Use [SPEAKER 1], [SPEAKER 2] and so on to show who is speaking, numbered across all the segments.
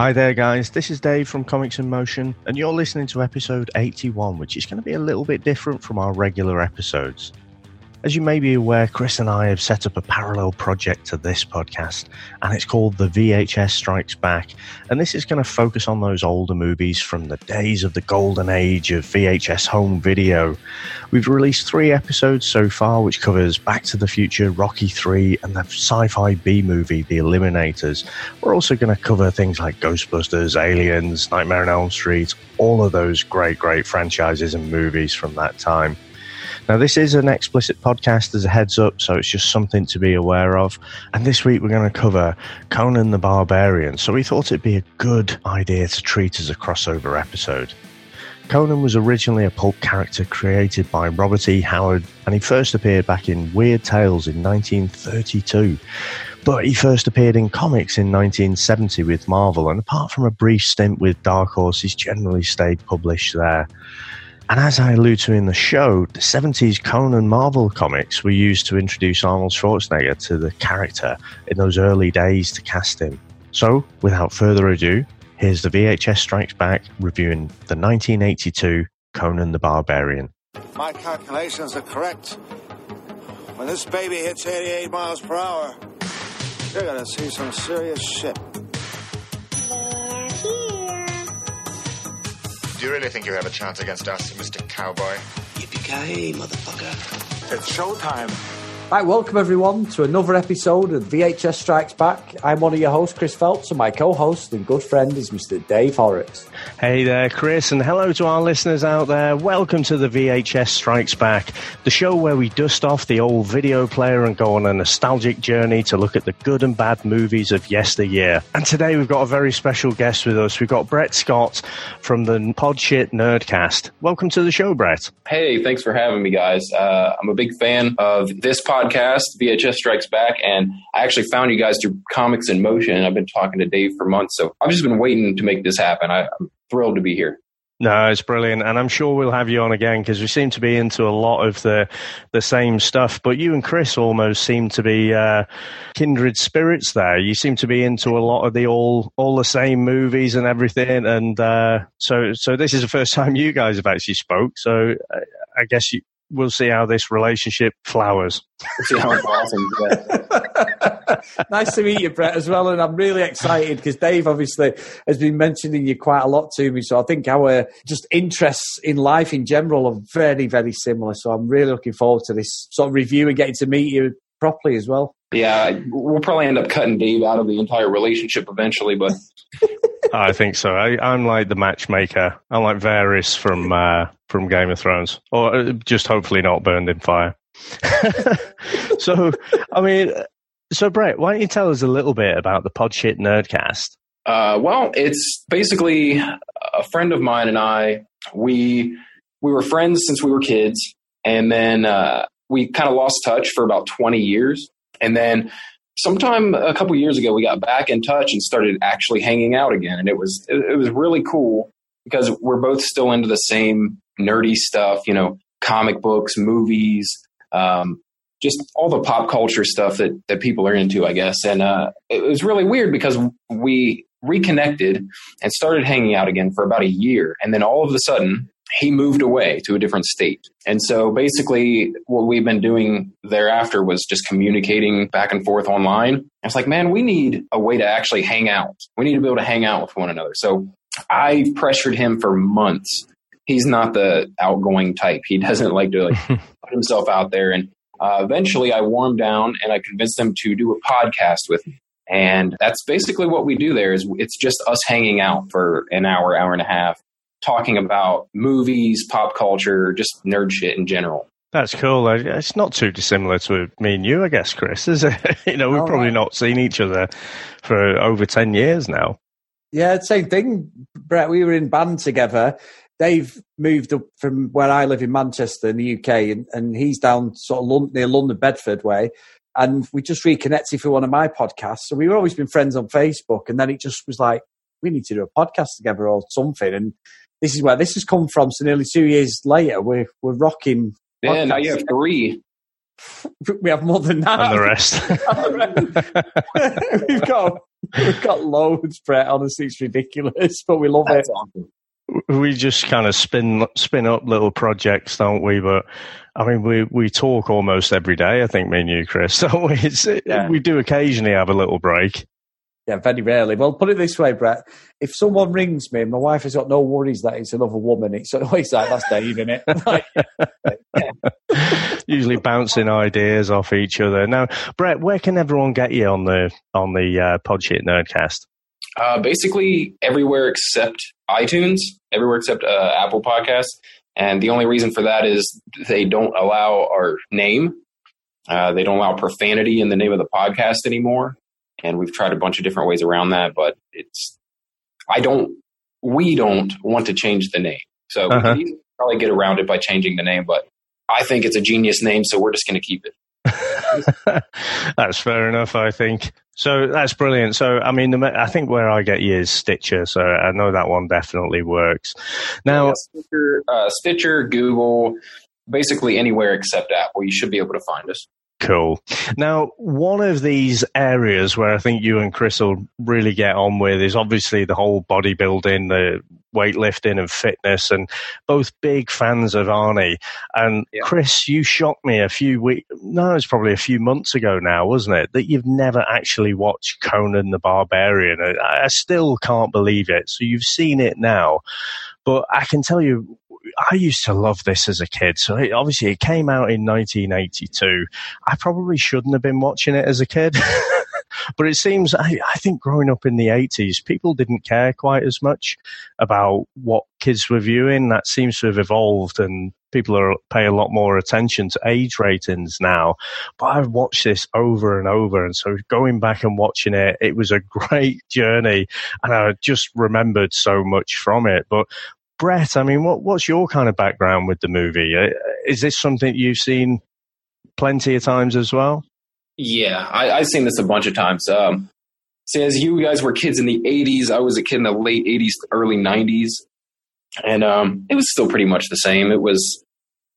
[SPEAKER 1] Hi there, guys. This is Dave from Comics in Motion, and you're listening to episode 81, which is going to be a little bit different from our regular episodes. As you may be aware, Chris and I have set up a parallel project to this podcast, and it's called The VHS Strikes Back. And this is going to focus on those older movies from the days of the golden age of VHS home video. We've released three episodes so far, which covers Back to the Future, Rocky 3, and the sci fi B movie, The Eliminators. We're also going to cover things like Ghostbusters, Aliens, Nightmare on Elm Street, all of those great, great franchises and movies from that time. Now, this is an explicit podcast as a heads up, so it's just something to be aware of. And this week we're going to cover Conan the Barbarian, so we thought it'd be a good idea to treat as a crossover episode. Conan was originally a pulp character created by Robert E. Howard, and he first appeared back in Weird Tales in 1932. But he first appeared in comics in 1970 with Marvel, and apart from a brief stint with Dark Horse, he's generally stayed published there. And as I allude to in the show, the 70s Conan Marvel comics were used to introduce Arnold Schwarzenegger to the character in those early days to cast him. So, without further ado, here's the VHS Strikes Back reviewing the 1982 Conan the Barbarian.
[SPEAKER 2] My calculations are correct. When this baby hits 88 miles per hour, you're gonna see some serious shit.
[SPEAKER 3] Do you really think you have a chance against us, Mr. Cowboy?
[SPEAKER 4] Yippee-ki-yay, motherfucker.
[SPEAKER 2] It's showtime.
[SPEAKER 5] Hi, welcome everyone to another episode of VHS Strikes Back. I'm one of your hosts, Chris Phelps, and my co-host and good friend is Mr. Dave Horrocks.
[SPEAKER 1] Hey there, Chris, and hello to our listeners out there. Welcome to the VHS Strikes Back, the show where we dust off the old video player and go on a nostalgic journey to look at the good and bad movies of yesteryear. And today we've got a very special guest with us. We've got Brett Scott from the Podshit Nerdcast. Welcome to the show, Brett.
[SPEAKER 6] Hey, thanks for having me, guys. Uh, I'm a big fan of this podcast, VHS Strikes Back, and I actually found you guys through Comics in Motion. I've been talking to Dave for months, so I've just been waiting to make this happen. I, I'm thrilled to be here.
[SPEAKER 1] No, it's brilliant, and I'm sure we'll have you on again because we seem to be into a lot of the the same stuff. But you and Chris almost seem to be uh, kindred spirits. There, you seem to be into a lot of the all all the same movies and everything. And uh, so, so this is the first time you guys have actually spoke. So, uh, I guess you, we'll see how this relationship flowers.
[SPEAKER 6] See how it blossoms. Yeah.
[SPEAKER 5] nice to meet you, Brett, as well. And I'm really excited because Dave obviously has been mentioning you quite a lot to me. So I think our just interests in life in general are very, very similar. So I'm really looking forward to this sort of review and getting to meet you properly as well.
[SPEAKER 6] Yeah, we'll probably end up cutting Dave out of the entire relationship eventually, but
[SPEAKER 1] I think so. I, I'm like the matchmaker. I'm like Varys from uh, from Game of Thrones, or uh, just hopefully not burned in fire. so, I mean, so Brett, why don't you tell us a little bit about the Podshit Nerdcast?
[SPEAKER 6] Uh, well, it's basically a friend of mine and I. We we were friends since we were kids, and then uh, we kind of lost touch for about twenty years, and then sometime a couple years ago we got back in touch and started actually hanging out again, and it was it, it was really cool because we're both still into the same nerdy stuff, you know, comic books, movies, um, just all the pop culture stuff that, that people are into, I guess. And uh, it was really weird because we reconnected and started hanging out again for about a year. And then all of a sudden, he moved away to a different state. And so basically, what we've been doing thereafter was just communicating back and forth online. It's like, man, we need a way to actually hang out. We need to be able to hang out with one another. So I pressured him for months. He's not the outgoing type. He doesn't like to like put himself out there. And uh, eventually, I warmed down and I convinced him to do a podcast with me. And that's basically what we do there. Is it's just us hanging out for an hour, hour and a half, talking about movies, pop culture, just nerd shit in general.
[SPEAKER 1] That's cool. It's not too dissimilar to me and you, I guess, Chris. Is it? you know, we've
[SPEAKER 5] All
[SPEAKER 1] probably
[SPEAKER 5] right.
[SPEAKER 1] not seen each other for over ten years now.
[SPEAKER 5] Yeah, same thing, Brett. We were in band together. Dave moved up from where I live in Manchester in the UK, and, and he's down sort of London, near London, Bedford way. And we just reconnected for one of my podcasts. So we've always been friends on Facebook, and then it just was like we need to do a podcast together or something. And this is where this has come from. So nearly two years later, we're we're rocking.
[SPEAKER 6] Yeah, now you have three.
[SPEAKER 5] we have more than that.
[SPEAKER 1] And the rest.
[SPEAKER 5] we've got we've got loads, Brett. Honestly, it's ridiculous, but we love
[SPEAKER 6] That's
[SPEAKER 5] it.
[SPEAKER 6] awesome.
[SPEAKER 1] we just kind of spin spin up little projects, don't we? But I mean, we we talk almost every day. I think me and you, Chris. So it's,
[SPEAKER 5] Yeah.
[SPEAKER 1] we do occasionally have a little break.
[SPEAKER 5] Yeah, very rarely. Well, put it this way, Brett. If someone rings me and my wife has got no worries that it's another woman, it's always like, that's Dave, isn't it? Like,
[SPEAKER 1] Usually bouncing ideas off each other. Now, Brett, where can everyone get you on the on the uh, Podshit Nerdcast?
[SPEAKER 6] Uh, basically everywhere except iTunes, everywhere except uh, Apple Podcasts. And the only reason for that is they don't allow our name. Uh, they don't allow profanity in the name of the podcast anymore. And we've tried a bunch of different ways around that, but it's, I don't, we don't want to change the name. So we
[SPEAKER 1] Uh-huh.
[SPEAKER 6] can probably get around it by changing the name, but I think it's a genius name, so we're just going to keep it.
[SPEAKER 1] that's fair enough, I think. So that's brilliant. So, I mean, I think where I get you is Stitcher. So I know that one definitely works. Now,
[SPEAKER 6] Yeah, Stitcher, uh, Stitcher, Google, basically anywhere except Apple, you should be able to find us.
[SPEAKER 1] Cool. Now, one of these areas where I think you and Chris will really get on with is obviously the whole bodybuilding, the weightlifting and fitness, and both big fans of Arnie. And
[SPEAKER 6] Yeah.
[SPEAKER 1] Chris, you shocked me a few weeks, no, it's probably a few months ago now, wasn't it? That you've never actually watched Conan the Barbarian. I, I still can't believe it. So you've seen it now. But I can tell you, I used to love this as a kid. So it, obviously, it came out in 1982. I probably shouldn't have been watching it as a kid. but it seems, I, I think growing up in the 80s, people didn't care quite as much about what kids were viewing. That seems to have evolved and people are pay a lot more attention to age ratings now. But I've watched this over and over. And so going back and watching it, it was a great journey and I just remembered so much from it. But Brett, I mean, what, what's your kind of background with the movie? Uh, Is this something you've seen plenty of times as well?
[SPEAKER 6] Yeah, I, I've seen this a bunch of times. Um, see, as you guys were kids in the 80s, I was a kid in the late 80s, early 90s. And um, it was still pretty much the same. It was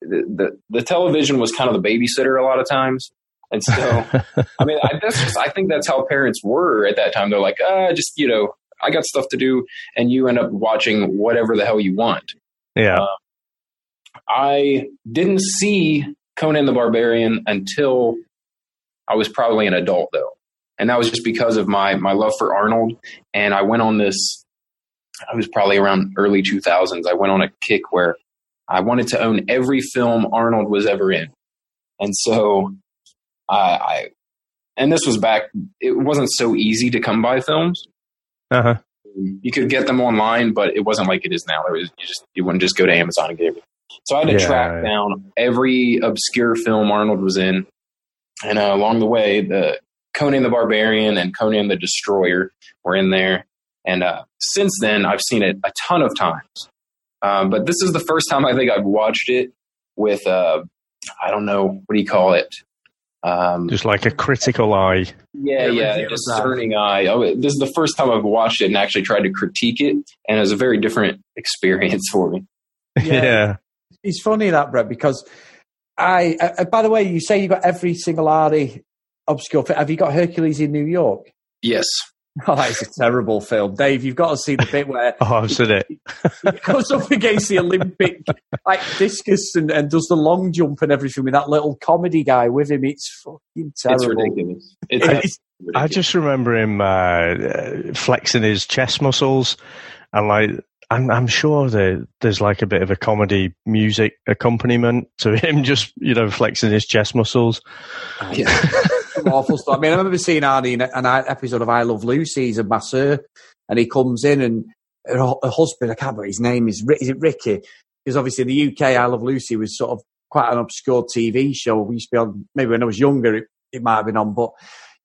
[SPEAKER 6] the, the, the television was kind of the babysitter a lot of times. And so, I mean, I, that's just, I think that's how parents were at that time. They're like, uh, just, you know, I got stuff to do. And you end up watching whatever the hell you want.
[SPEAKER 1] yeah.
[SPEAKER 6] Uh, I didn't see Conan the Barbarian until I was probably an adult, though, and that was just because of my my love for Arnold. And I went on this. I was probably around early 2000s. I went on a kick where I wanted to own every film Arnold was ever in, and so I. I and this was back. It wasn't so easy to come by films.
[SPEAKER 1] Uh-huh.
[SPEAKER 6] You could get them online, but it wasn't like it is now. It was you just you wouldn't just go to Amazon and get everything. So I had to
[SPEAKER 1] Yeah.
[SPEAKER 6] track down every obscure film Arnold was in, and uh, along the way, the Conan the Barbarian and Conan the Destroyer were in there. And uh, since then, I've seen it a ton of times. Um, but this is the first time I think I've watched it with uh, I don't know what do you call it. Um,
[SPEAKER 1] Just like a critical eye.
[SPEAKER 6] yeah,
[SPEAKER 5] Yeah,
[SPEAKER 6] yeah,
[SPEAKER 5] review of
[SPEAKER 6] discerning eye. Oh, this is the first time I've watched it and actually tried to critique it, and it was a very different experience for me.
[SPEAKER 5] Yeah.
[SPEAKER 1] yeah.
[SPEAKER 5] it's funny that, Brett, because I, uh, uh, by the way, you say you got every single Arnie obscure film. Have you got Hercules in New York?
[SPEAKER 6] Yes,
[SPEAKER 5] Oh, it's a terrible film. Dave, you've got to see the bit where
[SPEAKER 1] Oh, I've seen it.
[SPEAKER 5] he goes up against the Olympic like discus and, and does the long jump and everything with that little comedy guy with him. It's fucking terrible.
[SPEAKER 6] it's ridiculous. It's,
[SPEAKER 5] It's-
[SPEAKER 1] I
[SPEAKER 6] ridiculous.
[SPEAKER 1] just remember him uh, uh, flexing his chest muscles, and like I'm, I'm sure that there's like a bit of a comedy music accompaniment to him just you know flexing his chest muscles.
[SPEAKER 6] Yeah.
[SPEAKER 5] Some awful stuff. I mean, I remember seeing Arnie in an episode of I Love Lucy. He's a masseur, and he comes in and her, her husband, I can't remember his name, is is it Ricky? Because obviously in the UK, I Love Lucy was sort of quite an obscure TV show. We used to be on, maybe when I was younger, it, it might have been on, but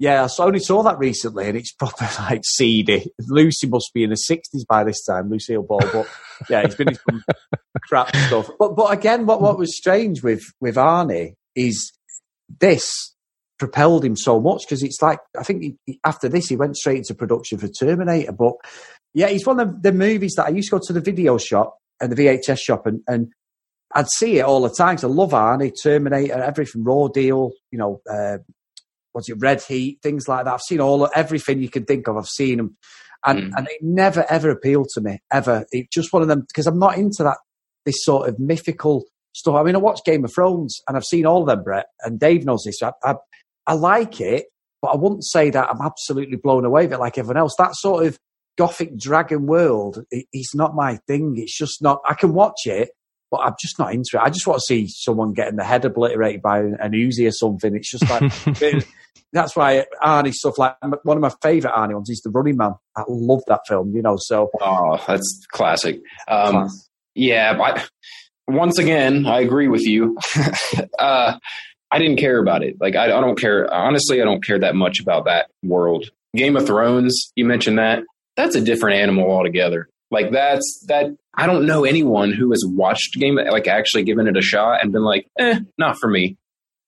[SPEAKER 5] yeah, I only saw that recently, and it's proper like seedy. Lucy must be in the sixties by this time, Lucille Ball. But yeah, it's been some crap stuff. But but again, what what was strange with with Arnie is this propelled him so much because it's like I think he, he- after this he went straight into production for Terminator. But yeah, he's one of the movies that I used to go to the video shop and the VHS shop and and I'd see it all the time. I love Arnie, Terminator, everything, Raw Deal, you know, uh, what's it, Red Heat, things like that. I've seen all everything you can think of. I've seen them, and
[SPEAKER 6] Mm.
[SPEAKER 5] and it never ever appealed to me ever. It just one of them because I'm not into that this sort of mythical stuff. I mean, I watch Game of Thrones, and I've seen all of them, Brett, and Dave knows this. I, I, I like it, but I wouldn't say that I'm absolutely blown away with it like everyone else. That sort of gothic dragon world, it, it's not my thing. It's just not. I can watch it, but I'm just not into it. I just want to see someone getting the head obliterated by an, Uzi or something. It's just like that's why Arnie stuff like one of my favourite Arnie ones is The Running Man. I love that film, you know. So
[SPEAKER 6] Oh, that's classic. Um,
[SPEAKER 5] class.
[SPEAKER 6] yeah, I, once again, I agree with you. uh, I didn't care about it. Like, I, I don't care. Honestly, I don't care that much about that world. Game of Thrones, you mentioned that. That's a different animal altogether. Like, that's that. I don't know anyone who has watched Game, like, actually given it a shot and been like, eh, not for me.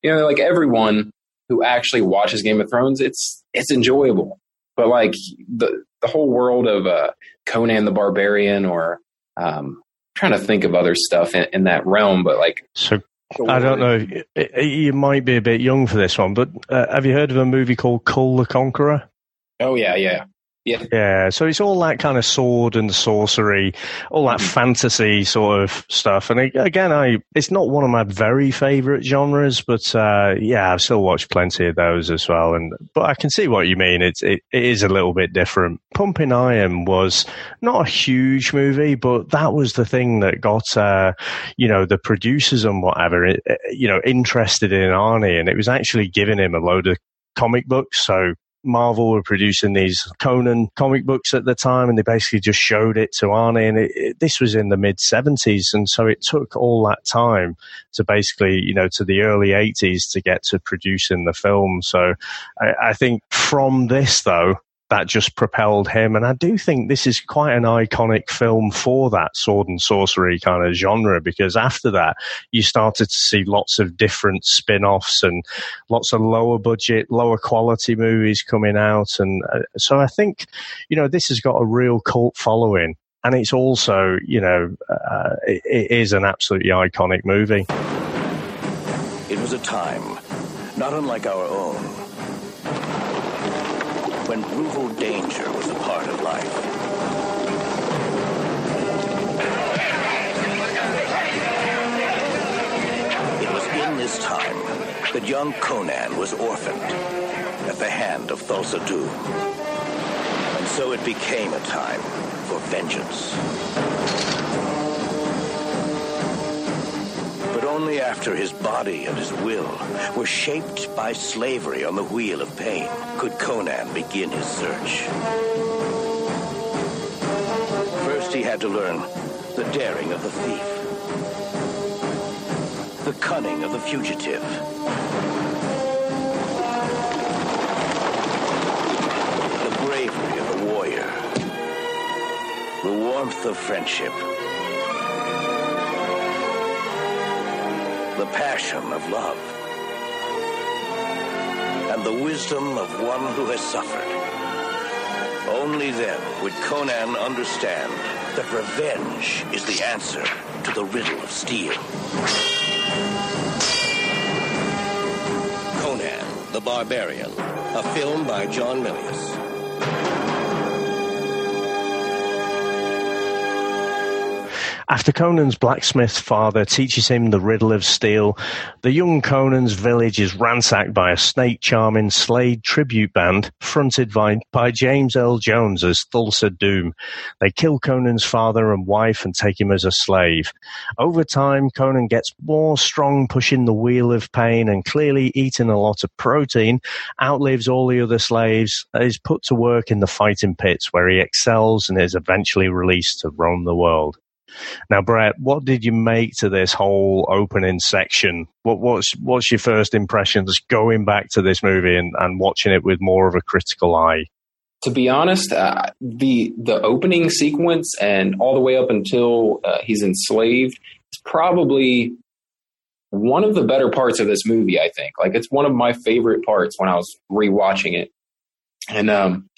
[SPEAKER 6] You know, like everyone who actually watches Game of Thrones, it's it's enjoyable. But like the the whole world of uh, Conan the Barbarian, or um, trying to think of other stuff in, in that realm, but like
[SPEAKER 1] So I don't know. You might be a bit young for this one, but uh, have you heard of a movie called Kull the Conqueror?
[SPEAKER 6] Oh yeah, yeah,
[SPEAKER 1] Yeah, Yeah. so it's all that kind of sword and sorcery, all that
[SPEAKER 6] Mhm.
[SPEAKER 1] fantasy sort of stuff. And again, I it's not one of my very favorite genres, but uh, yeah, I've still watched plenty of those as well. And but I can see what you mean. It's it, it is a little bit different. Pumping Iron was not a huge movie, but that was the thing that got uh, you know the producers and whatever eh, eh, you know interested in Arnie, and it was actually giving him a load of comic books. So Marvel were producing these Conan comic books at the time, and they basically just showed it to Arnie. And it, it, this was in the mid 70s, and so it took all that time to basically, you know, to the early 80s to get to producing the film. So I, I think from this, though, that just propelled him. And I do think this is quite an iconic film for that sword and sorcery kind of genre because after that, you started to see lots of different spin offs and lots of lower budget, lower quality movies coming out. And uh, so I think, you know, this has got a real cult following. And it's also, you know, uh, it, it is an absolutely iconic movie.
[SPEAKER 7] It was a time not unlike our own when brutal danger was a part of life. It was in this time that young Conan was orphaned at the hand of Thulsa Doom. And so it became a time for vengeance. But only after his body and his will were shaped by slavery on the wheel of pain could Conan begin his search. First, he had to learn the daring of the thief, the cunning of the fugitive, the bravery of the warrior, the warmth of friendship. The passion of love, and the wisdom of one who has suffered. Only then would Conan understand that revenge is the answer to the riddle of steel. Conan the Barbarian, a film by John Milius.
[SPEAKER 1] After Conan's blacksmith father teaches him the riddle of steel, the young Conan's village is ransacked by a snake charming Slade tribute band fronted by, by James Earl Jones as Thulsa Doom. They kill Conan's father and wife and take him as a slave. Over time, Conan gets more strong, pushing the wheel of pain and clearly eating a lot of protein, outlives all the other slaves, is put to work in the fighting pits where he excels and is eventually released to roam the world. Now, Brett, what did you make to this whole opening section? What, what's what's your first impressions going back to this movie and, and watching it with more of a critical eye?
[SPEAKER 6] to be honest, uh, the the opening sequence and all the way up until uh, he's enslaved is probably one of the better parts of this movie. I think, like it's one of my favorite parts when I was rewatching it, and um,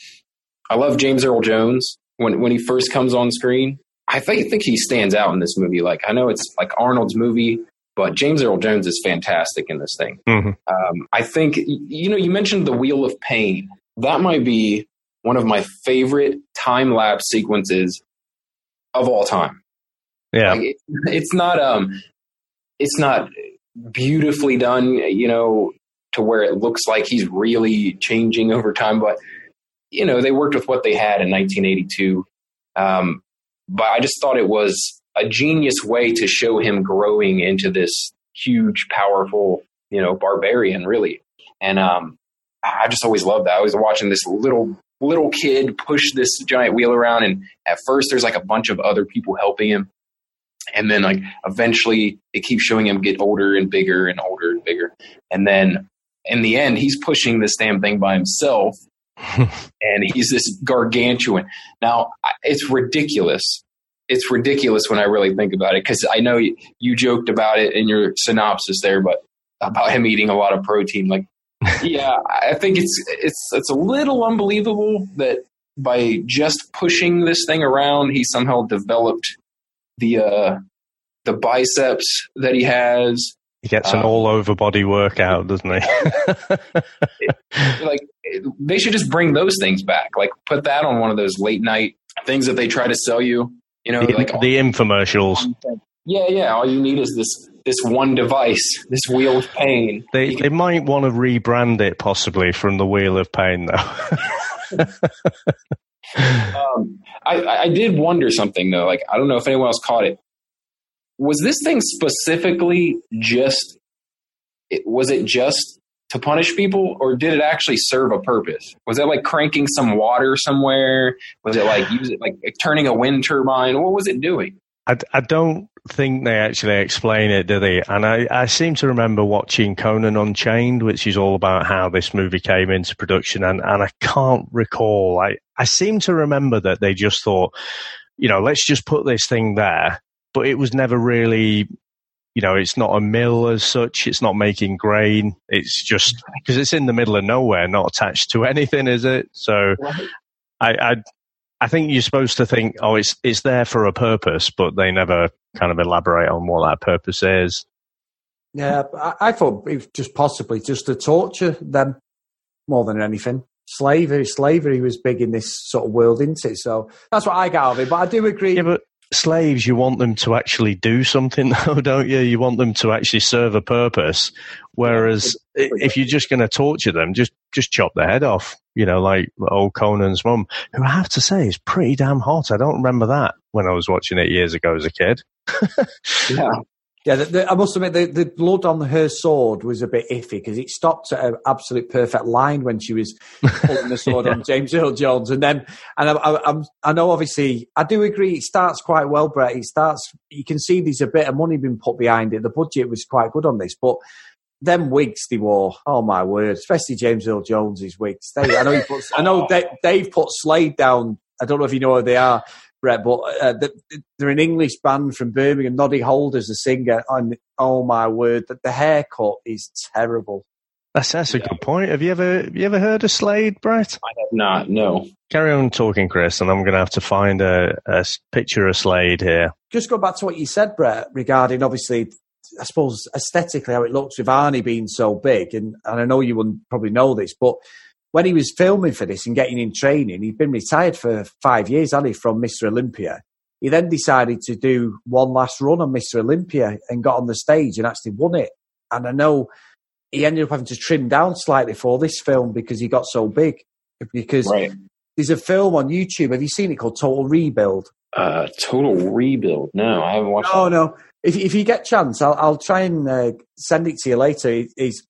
[SPEAKER 6] I love James Earl Jones when when he first comes on screen. I think, think he stands out in this movie. Like I know it's like Arnold's movie, but James Earl Jones is fantastic in this thing.
[SPEAKER 1] Mhm.
[SPEAKER 6] Um, I think you know you mentioned the Wheel of Pain. That might be one of my favorite time lapse sequences of all time.
[SPEAKER 1] Yeah.
[SPEAKER 6] Like, it, it's not um, it's not beautifully done, you know, to where it looks like he's really changing over time. But you know, they worked with what they had in 1982. Um, but I just thought it was a genius way to show him growing into this huge, powerful, you know, barbarian, really. And um, I just always loved that. I was watching this little little kid push this giant wheel around, and at first there's like a bunch of other people helping him, and then like eventually it keeps showing him get older and bigger and older and bigger, and then in the end he's pushing this damn thing by himself, and he's this gargantuan. Now it's ridiculous. It's ridiculous when I really think about it because I know you, you joked about it in your synopsis there, but about him eating a lot of protein. Like, yeah, I think it's it's it's a little unbelievable that by just pushing this thing around, he somehow developed the uh, the biceps that he has.
[SPEAKER 1] He gets an
[SPEAKER 6] Um,
[SPEAKER 1] all over body workout, doesn't he?
[SPEAKER 6] Like, they should just bring those things back. Like, put that on one of those late night things that they try to sell you. You know,
[SPEAKER 1] the,
[SPEAKER 6] like
[SPEAKER 1] the infomercials.
[SPEAKER 6] yeah, yeah. All you need is this this one device, this wheel of pain.
[SPEAKER 1] They they might want to rebrand it possibly from the Wheel of Pain though.
[SPEAKER 6] Um, I, I did wonder something though. Like I don't know if anyone else caught it. Was this thing specifically just? It, was it just to punish people, or did it actually serve a purpose? Was it like cranking some water somewhere? Was it like use it like turning a wind turbine? What was it doing?
[SPEAKER 1] I, I don't think they actually explain it, do they? And I, I seem to remember watching Conan Unchained, which is all about how this movie came into production, and, and I can't recall. I, I seem to remember that they just thought, you know, let's just put this thing there, but it was never really, you know, it's not a mill as such, it's not making grain, it's just because it's in the middle of nowhere, not attached to anything, is it? So I, I I think you're supposed to think, oh, it's it's there for a purpose, but they never kind of elaborate on what that purpose is.
[SPEAKER 5] Yeah, I, I thought it was just possibly just to torture them more than anything. Slavery, slavery was big in this sort of world, isn't it? So that's what I got out of it. But I do agree.
[SPEAKER 1] Yeah, but slaves, you want them to actually do something, though, don't you? You want them to actually serve a purpose. Whereas if you're just going to torture them, just just chop their head off. You know, like old Conan's mum, who I have to say is pretty damn hot. I don't remember that when I was watching it years ago as a kid.
[SPEAKER 6] Yeah,
[SPEAKER 5] Yeah, the, the, I must admit the, the blood on her sword was a bit iffy because it stopped at an absolute perfect line when she was pulling the sword on James Earl Jones, and then and I, I, I know obviously I do agree it starts quite well, Brett. It starts you can see there's a bit of money being put behind it. The budget was quite good on this, but them wigs they wore, oh my word, especially James Earl Jones's wigs. They, I know he puts, I know they, they've put Slade down. I don't know if you know who they are. Brett, but uh, they're an English band from Birmingham. Noddy Holder's the singer, and oh my word, that the haircut is terrible.
[SPEAKER 1] That's that's a good point. Have you ever have you ever heard of Slade, Brett?
[SPEAKER 6] I have not. No.
[SPEAKER 1] Carry on talking, Chris, and I'm going to have to find a picture of Slade here.
[SPEAKER 5] Just go back to what you said, Brett, regarding obviously, I suppose aesthetically how it looks with Arnie being so big, and, and I know you wouldn't probably know this, but when he was filming for this and getting in training, he'd been retired for five years, hadn't he, from Mr. Olympia. He then decided to do one last run on Mr. Olympia and got on the stage and actually won it. And I know he ended up having to trim down slightly for this film because he got so big. Because
[SPEAKER 6] Right.
[SPEAKER 5] there's a film on YouTube. Have you seen it called Total Rebuild?
[SPEAKER 6] Uh, total rebuild. No, I haven't watched.
[SPEAKER 5] Oh
[SPEAKER 6] that.
[SPEAKER 5] no! If if you get chance, I'll I'll try and uh, send it to you later. He- He's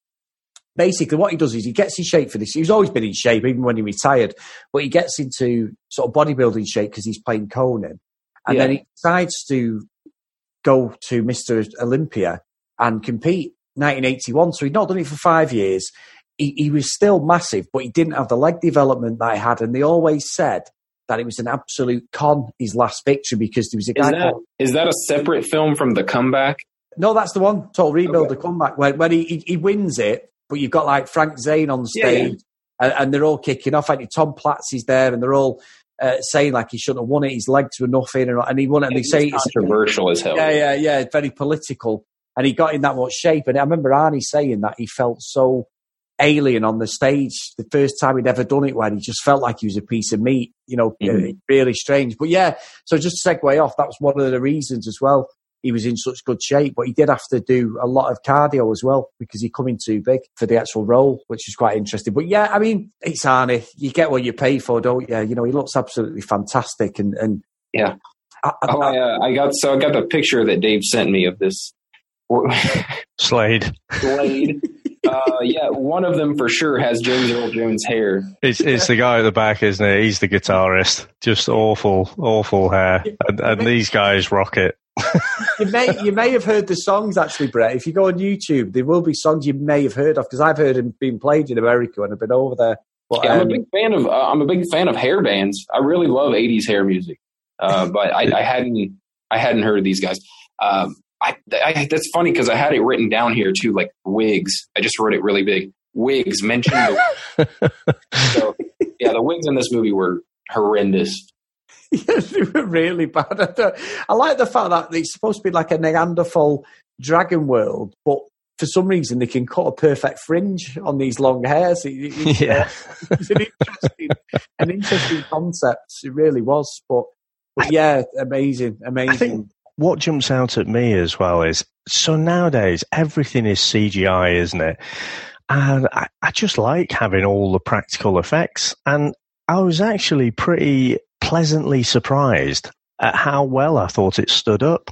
[SPEAKER 5] basically what he does is he gets in shape for this. He's always been in shape, even when he retired. But he gets into sort of bodybuilding shape because he's playing Conan, and then he decides to go to Mister Olympia and compete. 1981. So he'd not done it for five years. He, he was still massive, but he didn't have the leg development that he had. And they always said that it was an absolute con his last victory because there was a
[SPEAKER 6] Is
[SPEAKER 5] guy
[SPEAKER 6] that
[SPEAKER 5] called
[SPEAKER 6] is that a separate film from the comeback?
[SPEAKER 5] no, that's the one. Total Rebuild,
[SPEAKER 6] Okay.
[SPEAKER 5] the comeback, when, when he, he, he wins it, but you've got like Frank Zane on
[SPEAKER 6] Yeah, yeah.
[SPEAKER 5] stage, And, they're all kicking off. I think Tom Platz is there, and they're all uh, saying like he shouldn't have won it. His legs were nothing, and, and he won it. And they say
[SPEAKER 6] it's controversial as hell.
[SPEAKER 5] Yeah, yeah, yeah. Very political, and he got in that much shape. And I remember Arnie saying that he felt so alien on the stage the first time he'd ever done it, where he just felt like he was a piece of meat. You know, mm-hmm. really strange. But yeah, so just to segue off, that was one of the reasons as well he was in such good shape, but he did have to do a lot of cardio as well because he come in too big for the actual role, which is quite interesting. But yeah, I mean, it's Arnie. You get what you pay for, don't you? You know, he looks absolutely fantastic, and and
[SPEAKER 6] yeah. I, I, oh, I, uh, I got so I got the picture that Dave sent me of this
[SPEAKER 1] Slade.
[SPEAKER 6] Slade. Uh, yeah, one of them for sure has James Earl Jones hair.
[SPEAKER 1] It's, it's the guy at the back, isn't it? He's the guitarist. Just awful, awful hair. And, and these guys rock it
[SPEAKER 5] you may you may have heard the songs actually, Brett. If you go on YouTube, there will be songs you may have heard of because I've heard them being played in America and I've been over there.
[SPEAKER 6] But, yeah, I'm a big fan of uh, I'm a big fan of hair bands. I really love '80s hair music, uh, but I, I, hadn't I hadn't heard of these guys. Um, I, I, that's funny because I had it written down here too, like wigs. I just wrote it really big. Wigs mentioned. The, so yeah, the wigs in this movie were horrendous.
[SPEAKER 5] Yes, they were really bad. I like the fact that it's supposed to be like a Neanderthal dragon world, but for some reason they can cut a perfect fringe on these long hairs. It, yeah, uh, it's an interesting, an interesting concept. It really was, but, but yeah, amazing, amazing.
[SPEAKER 1] what jumps out at me as well is so nowadays everything is CGI, isn't it? And I, I just like having all the practical effects. And I was actually pretty pleasantly surprised at how well I thought it stood up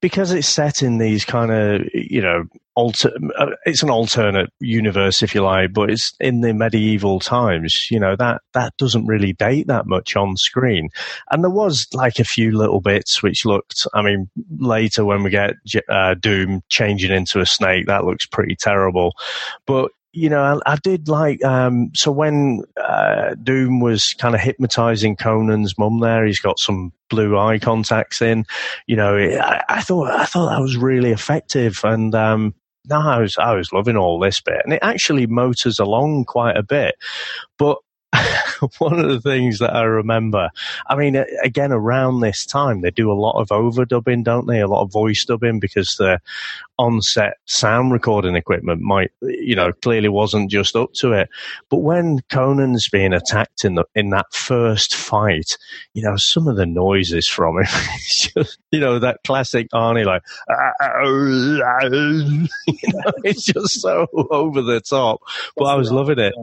[SPEAKER 1] because it's set in these kind of, you know, alter, uh, it's an alternate universe, if you like, but it's in the medieval times, you know, that, that doesn't really date that much on screen. And there was like a few little bits which looked, I mean, later when we get uh, Doom changing into a snake, that looks pretty terrible. But you know, I, I did like, um, so when uh, Doom was kind of hypnotizing Conan's mum there, he's got some blue eye contacts in, you know, I, I thought, I thought that was really effective. And, um, no, I was, I was loving all this bit and it actually motors along quite a bit, but one of the things that I remember, I mean, again, around this time, they do a lot of overdubbing, don't they? A lot of voice dubbing because the on-set sound recording equipment might, you know, clearly wasn't just up to it. But when Conan's being attacked in the, in that first fight, you know, some of the noises from him, just, you know, that classic Arnie, like, you know, it's just so over the top. But I was loving it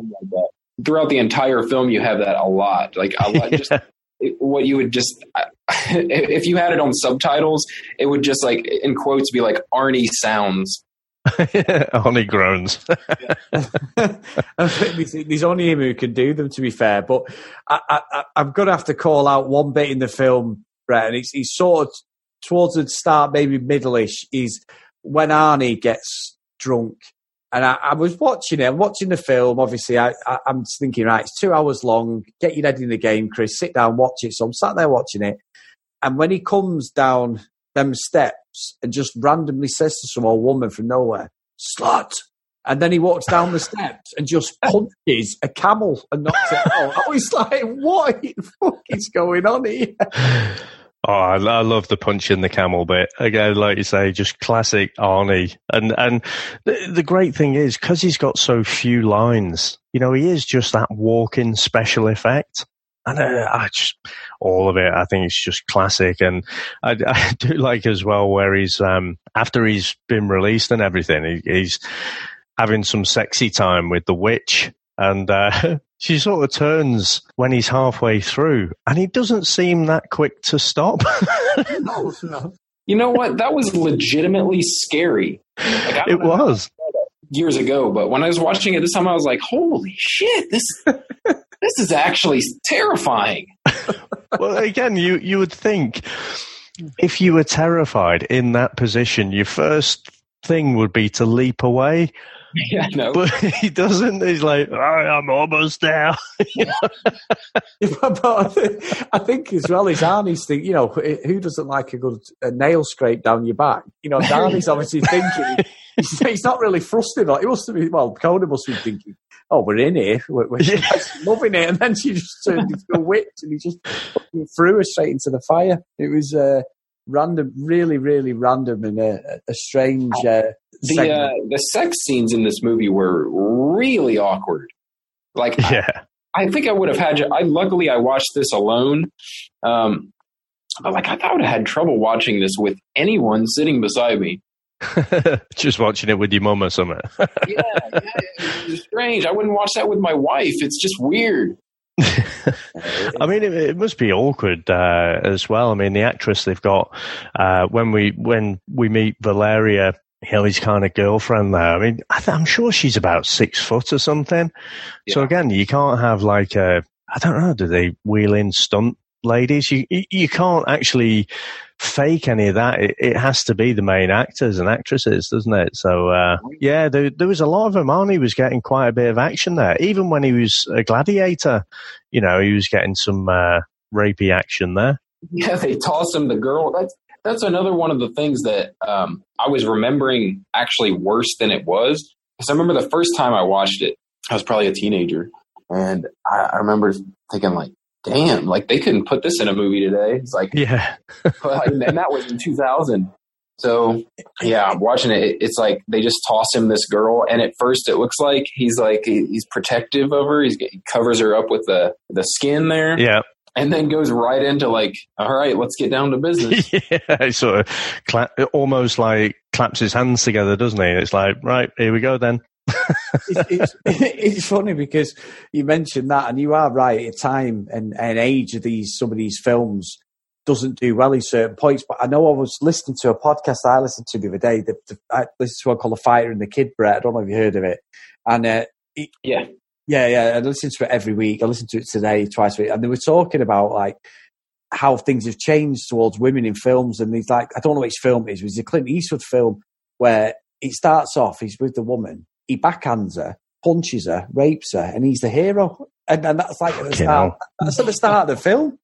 [SPEAKER 6] throughout the entire film, you have that a lot. Like a lot, just what you would just if you had it on subtitles, it would just like in quotes be like Arnie sounds.
[SPEAKER 1] Arnie groans.
[SPEAKER 5] There's only him who can do them, to be fair. But I, am going to have to call out one bit in the film, Brett, and it's, he's sort of towards the start, maybe middle-ish, is when Arnie gets drunk and I, I, was watching it, I'm watching the film. Obviously, I, am thinking, right, it's two hours long. Get your head in the game, Chris. Sit down, watch it. So I'm sat there watching it. And when he comes down them steps and just randomly says to some old woman from nowhere, slut. And then he walks down the steps and just punches a camel and knocks it out. I was like, what the fuck is going on here?
[SPEAKER 1] Oh, I, I, love the punch in the camel bit. Again, like you say, just classic Arnie. And and the, the great thing is because he's got so few lines, you know, he is just that walking special effect. And uh, I just all of it. I think it's just classic, and I, I do like as well where he's um, after he's been released and everything. He, he's having some sexy time with the witch, and uh, she sort of turns when he's halfway through, and he doesn't seem that quick to stop.
[SPEAKER 6] no, no. You know what? That was legitimately scary.
[SPEAKER 1] Like, it was
[SPEAKER 6] years ago, but when I was watching it this time, I was like, "Holy shit! This this is actually terrifying."
[SPEAKER 1] well, again, you you would think if you were terrified in that position, your first thing would be to leap away.
[SPEAKER 6] Yeah, no.
[SPEAKER 1] But he doesn't. He's like, I'm almost there.
[SPEAKER 5] but I think, I think, as well, as Arnie's thinking, you know, who doesn't like a good a nail scrape down your back? You know, Arnie's obviously thinking, he's, he's, not really frustrated. Like, he must be, well, Conan must be thinking, "Oh, we're in here, we're, we're
[SPEAKER 1] Yeah.
[SPEAKER 5] loving it," and then she just turned into a witch, and he just threw her straight into the fire. It was uh, random, really, really random, and a, a strange. Uh,
[SPEAKER 6] The uh, the sex scenes in this movie were really awkward. Like I,
[SPEAKER 1] Yeah.
[SPEAKER 6] I think I would have had. I luckily I watched this alone. Um, but like I thought I would have had trouble watching this with anyone sitting beside me.
[SPEAKER 1] Just watching it with your mum or something.
[SPEAKER 6] Yeah, yeah, it was strange. I wouldn't watch that with my wife. It's just weird.
[SPEAKER 1] I mean, it, it must be awkward uh, as well. I mean, the actress they've got uh, when we when we meet Valeria, Hilly's kind of girlfriend there. I mean, I th- I'm sure she's about six foot or something. So again, you can't have like a I don't know. Do they wheel in stunt ladies? You you- can't actually fake any of that. It, it has to be the main actors and actresses, doesn't it? So uh, yeah, there, there was a lot of them. Arnie was getting quite a bit of action there, even when he was a gladiator. You know, he was getting some uh, rapey action there.
[SPEAKER 6] Yeah, they toss him the girl. That's that's another one of the things that um, I was remembering actually worse than it was. Because I remember the first time I watched it, I was probably a teenager, and I, I remember thinking like, "Damn, like they couldn't put this in a movie today." It's like,
[SPEAKER 1] Yeah,
[SPEAKER 6] and that was in 2000. So yeah, watching it. It's like they just toss him this girl, and at first it looks like he's like he's protective of her. He's, he covers her up with the the skin there,
[SPEAKER 1] yeah,
[SPEAKER 6] and then goes right into like, all right, let's get down to business.
[SPEAKER 1] yeah. Sort of cla- almost like claps his hands together, doesn't he? It's like, right, here we go then.
[SPEAKER 5] It's, it's, it's funny because you mentioned that, and you are right. At time and, and age of these some of these films doesn't do well in certain points. But I know I was listening to a podcast I listened to the other day. The, the, I listened to one called "The Fighter and the Kid." Brett, I don't know if you heard of it. And uh, it,
[SPEAKER 6] yeah,
[SPEAKER 5] yeah, yeah, I listen to it every week. I listen to it today, twice a week, and they were talking about like how things have changed towards women in films. And he's like, I don't know which film it is. It was a Clint Eastwood film where it starts off, he's with the woman, he backhands her, punches her, rapes her, and he's the hero. And, and that's like at the start. That's at the start of the film.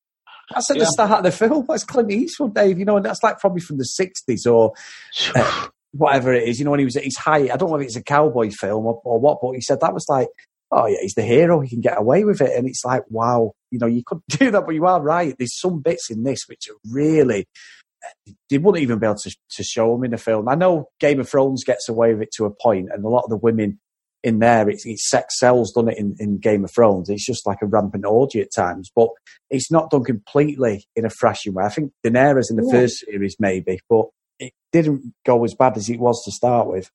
[SPEAKER 5] That's at
[SPEAKER 6] Yeah.
[SPEAKER 5] the start of the film. That's Clint Eastwood, Dave. You know, and that's like probably from the sixties or uh, whatever it is. You know, when he was at his height. I don't know if it's a cowboy film or, or what, but he said that was like, oh yeah, he's the hero. He can get away with it, and it's like, wow, you know, you could do that, but you are right. There's some bits in this which are really. They wouldn't even be able to, to show them in a film. I know Game of Thrones gets away with it to a point, and a lot of the women in there, it's, it's sex sells done it in, in Game of Thrones. It's just like a rampant orgy at times, but it's not done completely in a thrashing way. I think Daenerys in the
[SPEAKER 6] Yeah.
[SPEAKER 5] first series maybe, but it didn't go as bad as it was to start with.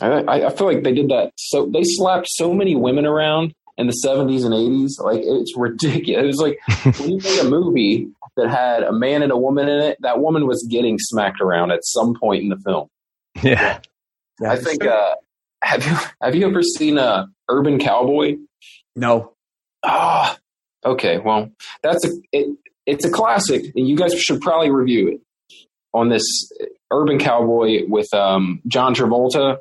[SPEAKER 6] I, I I feel like they did that. So they slapped so many women around in the 70s and 80s. Like it's ridiculous. It was like when you made a movie that had a man and a woman in it, that woman was getting smacked around at some point in the film.
[SPEAKER 1] yeah.
[SPEAKER 5] Yeah,
[SPEAKER 6] I think. Uh, have you have you ever seen uh, Urban Cowboy?
[SPEAKER 5] no.
[SPEAKER 6] Ah, okay. Well, that's a it, it's a classic, and you guys should probably review it on this Urban Cowboy with um, John Travolta.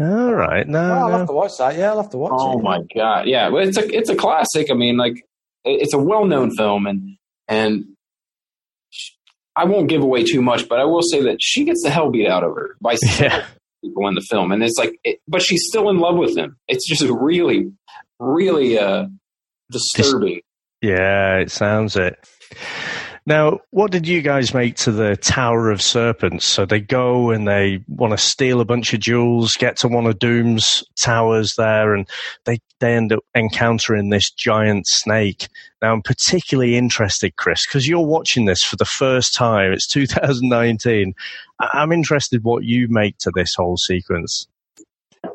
[SPEAKER 1] All right. No,
[SPEAKER 5] I'll have to watch that. Yeah, I'll have to watch
[SPEAKER 6] Oh
[SPEAKER 5] it.
[SPEAKER 6] my god, yeah, well, it's a it's a classic. I mean, like it's a well known film, and and I won't give away too much, but I will say that she gets the hell beat out of her by
[SPEAKER 1] Yeah.
[SPEAKER 6] people in the film, and it's like, it, but she's still in love with him. It's just really, really uh, disturbing.
[SPEAKER 1] Yeah, it sounds it. Now, what did you guys make to the Tower of Serpents? So they go and they want to steal a bunch of jewels, get to one of Doom's towers there, and they, they end up encountering this giant snake. Now, I'm particularly interested, Chris, because you're watching this for the first time. It's 2019. I- I'm interested what you make to this whole sequence.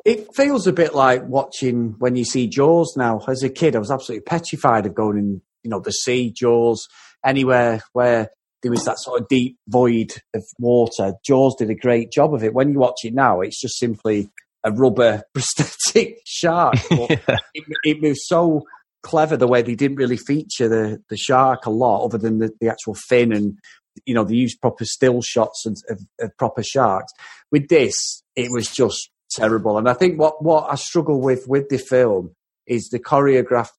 [SPEAKER 5] It feels a bit like watching when you see Jaws now. As a kid, I was absolutely petrified of going in, you know, the sea, Jaws, anywhere where there was that sort of deep void of water. Jaws did a great job of it. When you watch it now, it's just simply a rubber prosthetic shark. But it, it was so clever the way they didn't really feature the, the shark a lot, other than the, the actual fin and you know they used proper still shots of, of, of proper sharks. With this, it was just terrible. And I think what what I struggle with with the film is the choreographed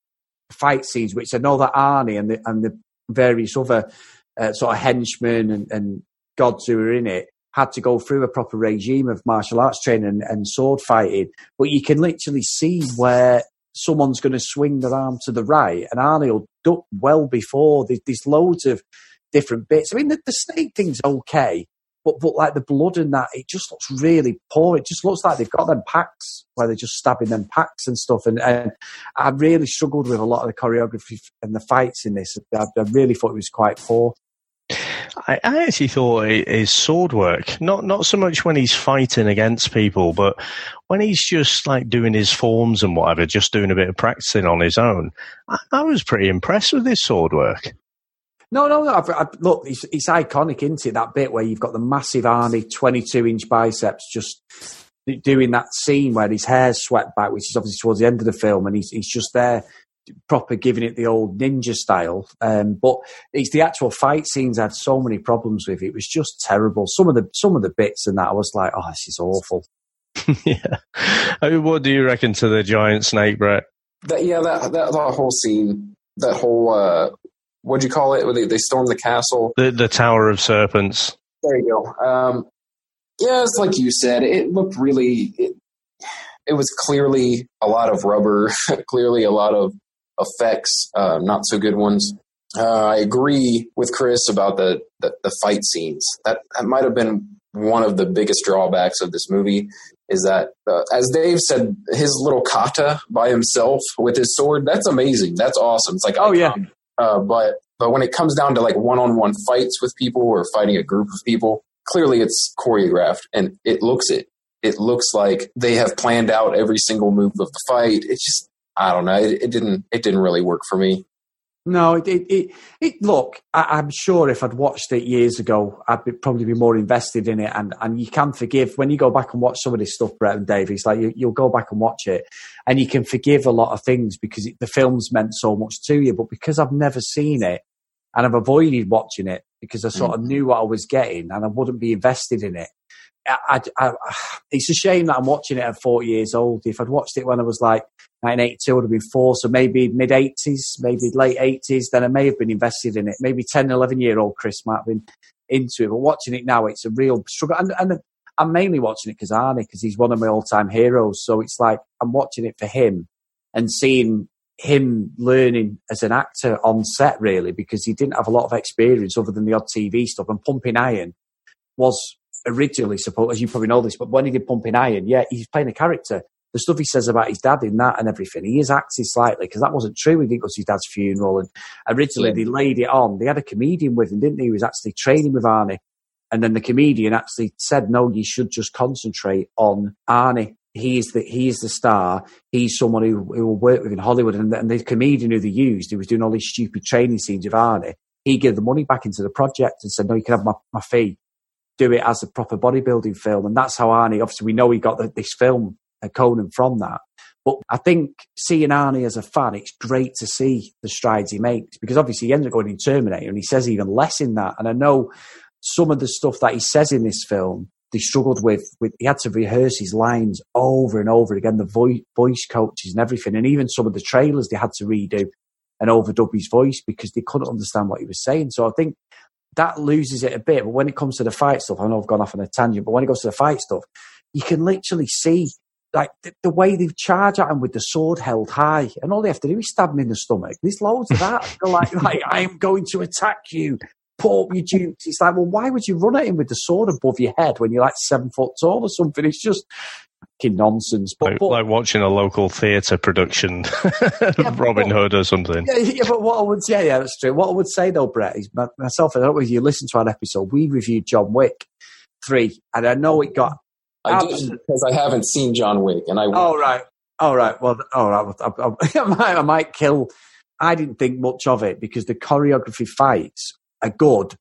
[SPEAKER 5] fight scenes, which I know that Arnie and the and the various other uh, sort of henchmen and, and gods who are in it had to go through a proper regime of martial arts training and, and sword fighting. But you can literally see where someone's going to swing their arm to the right, and Arnie will duck well before. There's, there's loads of different bits. I mean, the, the snake thing's okay, but but like the blood in that, it just looks really poor. It just looks like they've got them packs where they're just stabbing them packs and stuff. And, and I really struggled with a lot of the choreography and the fights in this. I, I really thought it was quite poor.
[SPEAKER 1] I, actually thought his sword work, not not so much when he's fighting against people, but when he's just like doing his forms and whatever, just doing a bit of practicing on his own. I, I was pretty impressed with his sword work.
[SPEAKER 5] No, no, no. I've, I've, look, it's, it's iconic, isn't it? That bit where you've got the massive Arnie 22 inch biceps just doing that scene where his hair's swept back, which is obviously towards the end of the film, and he's, he's just there proper giving it the old ninja style. Um, but it's the actual fight scenes I had so many problems with. It was just terrible. Some of the some of the bits and that I was like, oh, this is awful.
[SPEAKER 1] yeah. I mean, what do you reckon to the giant snake, Brett?
[SPEAKER 6] That, yeah, that, that that whole scene, that whole uh, what'd you call it? They, they storm the castle,
[SPEAKER 1] the the Tower of Serpents.
[SPEAKER 6] There you go. Um, yeah, it's like you said. It looked really. It, it was clearly a lot of rubber, clearly a lot of effects, uh, not so good ones. Uh, I agree with Chris about the, the, the fight scenes. That that might have been one of the biggest drawbacks of this movie. Is that uh, as Dave said, his little kata by himself with his sword? That's amazing. That's awesome. It's like
[SPEAKER 5] oh yeah.
[SPEAKER 6] Uh, but but when it comes down to like one on one fights with people or fighting a group of people, clearly it's choreographed and it looks it. It looks like they have planned out every single move of the fight. It's just I don't know. It, it didn't. It didn't really work for me.
[SPEAKER 5] No, it, it, it, it look, I, am sure if I'd watched it years ago, I'd be, probably be more invested in it. And, and you can forgive when you go back and watch some of this stuff, Brett and Dave. It's like you, you'll go back and watch it and you can forgive a lot of things because it, the film's meant so much to you. But because I've never seen it and I've avoided watching it because I sort mm. of knew what I was getting and I wouldn't be invested in it. I, I, I, it's a shame that I'm watching it at 40 years old. If I'd watched it when I was like 1982, I would have been four, so maybe mid 80s, maybe late 80s, then I may have been invested in it. Maybe 10, 11 year old Chris might have been into it. But watching it now, it's a real struggle. And, and I'm mainly watching it because Arnie, because he's one of my all time heroes. So it's like I'm watching it for him and seeing him learning as an actor on set, really, because he didn't have a lot of experience other than the odd TV stuff. And Pumping Iron was originally supposed, as you probably know this, but when he did Pumping Iron, yeah, he's playing a character. The stuff he says about his dad in that and everything, he is acting slightly because that wasn't true. He didn't go to his dad's funeral, and originally yeah. they laid it on. They had a comedian with him, didn't they? He was actually training with Arnie, and then the comedian actually said, "No, you should just concentrate on Arnie." He's the he's the star. He's someone who, who will work with in Hollywood, and the, and the comedian who they used, who was doing all these stupid training scenes with Arnie, he gave the money back into the project and said, "No, you can have my, my fee." do it as a proper bodybuilding film. And that's how Arnie, obviously, we know he got the, this film, Conan, from that. But I think seeing Arnie as a fan, it's great to see the strides he makes because obviously he ends up going in Terminator and he says even less in that. And I know some of the stuff that he says in this film, they struggled with, with he had to rehearse his lines over and over again, the voice, voice coaches and everything. And even some of the trailers they had to redo and overdub his voice because they couldn't understand what he was saying. So I think that loses it a bit. But when it comes to the fight stuff, I know I've gone off on a tangent, but when it goes to the fight stuff, you can literally see like the, the, way they charge at him with the sword held high, and all they have to do is stab him in the stomach. There's loads of that. They're like, like I am going to attack you. Put up your dukes. It's like, well, why would you run at him with the sword above your head when you're like seven foot tall or something? It's just fucking nonsense. But,
[SPEAKER 1] like,
[SPEAKER 5] but,
[SPEAKER 1] like, watching a local theatre production, yeah, Robin Hood or something.
[SPEAKER 5] Yeah, yeah, but what I would say, yeah, that's true. What I would say though, Brett, is myself. I don't know if you listen to our episode. We reviewed John Wick three, and I know it got.
[SPEAKER 6] I did because I haven't seen John Wick, and I.
[SPEAKER 5] Oh right, all right. Well, all right. I, I, I, might, I might kill. I didn't think much of it because the choreography fights are good,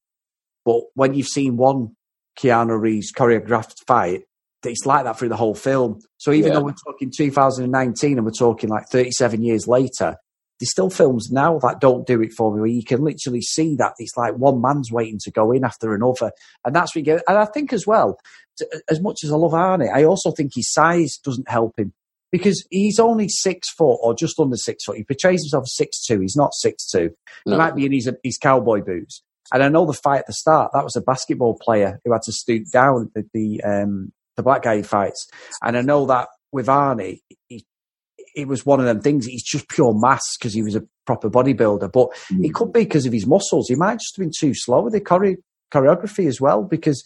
[SPEAKER 5] but when you've seen one Keanu Reeves choreographed fight, it's like that through the whole film. So even yeah. though we're talking 2019 and we're talking like 37 years later, there's still films now that don't do it for me where you can literally see that it's like one man's waiting to go in after another. And that's what you get. And I think as well, as much as I love Arnie, I also think his size doesn't help him because he's only six foot or just under six foot. He portrays himself as six two. He's not six two. No. He might be in his, his cowboy boots. And I know the fight at the start, that was a basketball player who had to stoop down the, the, um, the black guy he fights. And I know that with Arnie, he, it was one of them things. He's just pure mass because he was a proper bodybuilder, but mm. it could be because of his muscles. He might just have been too slow with the chore- choreography as well because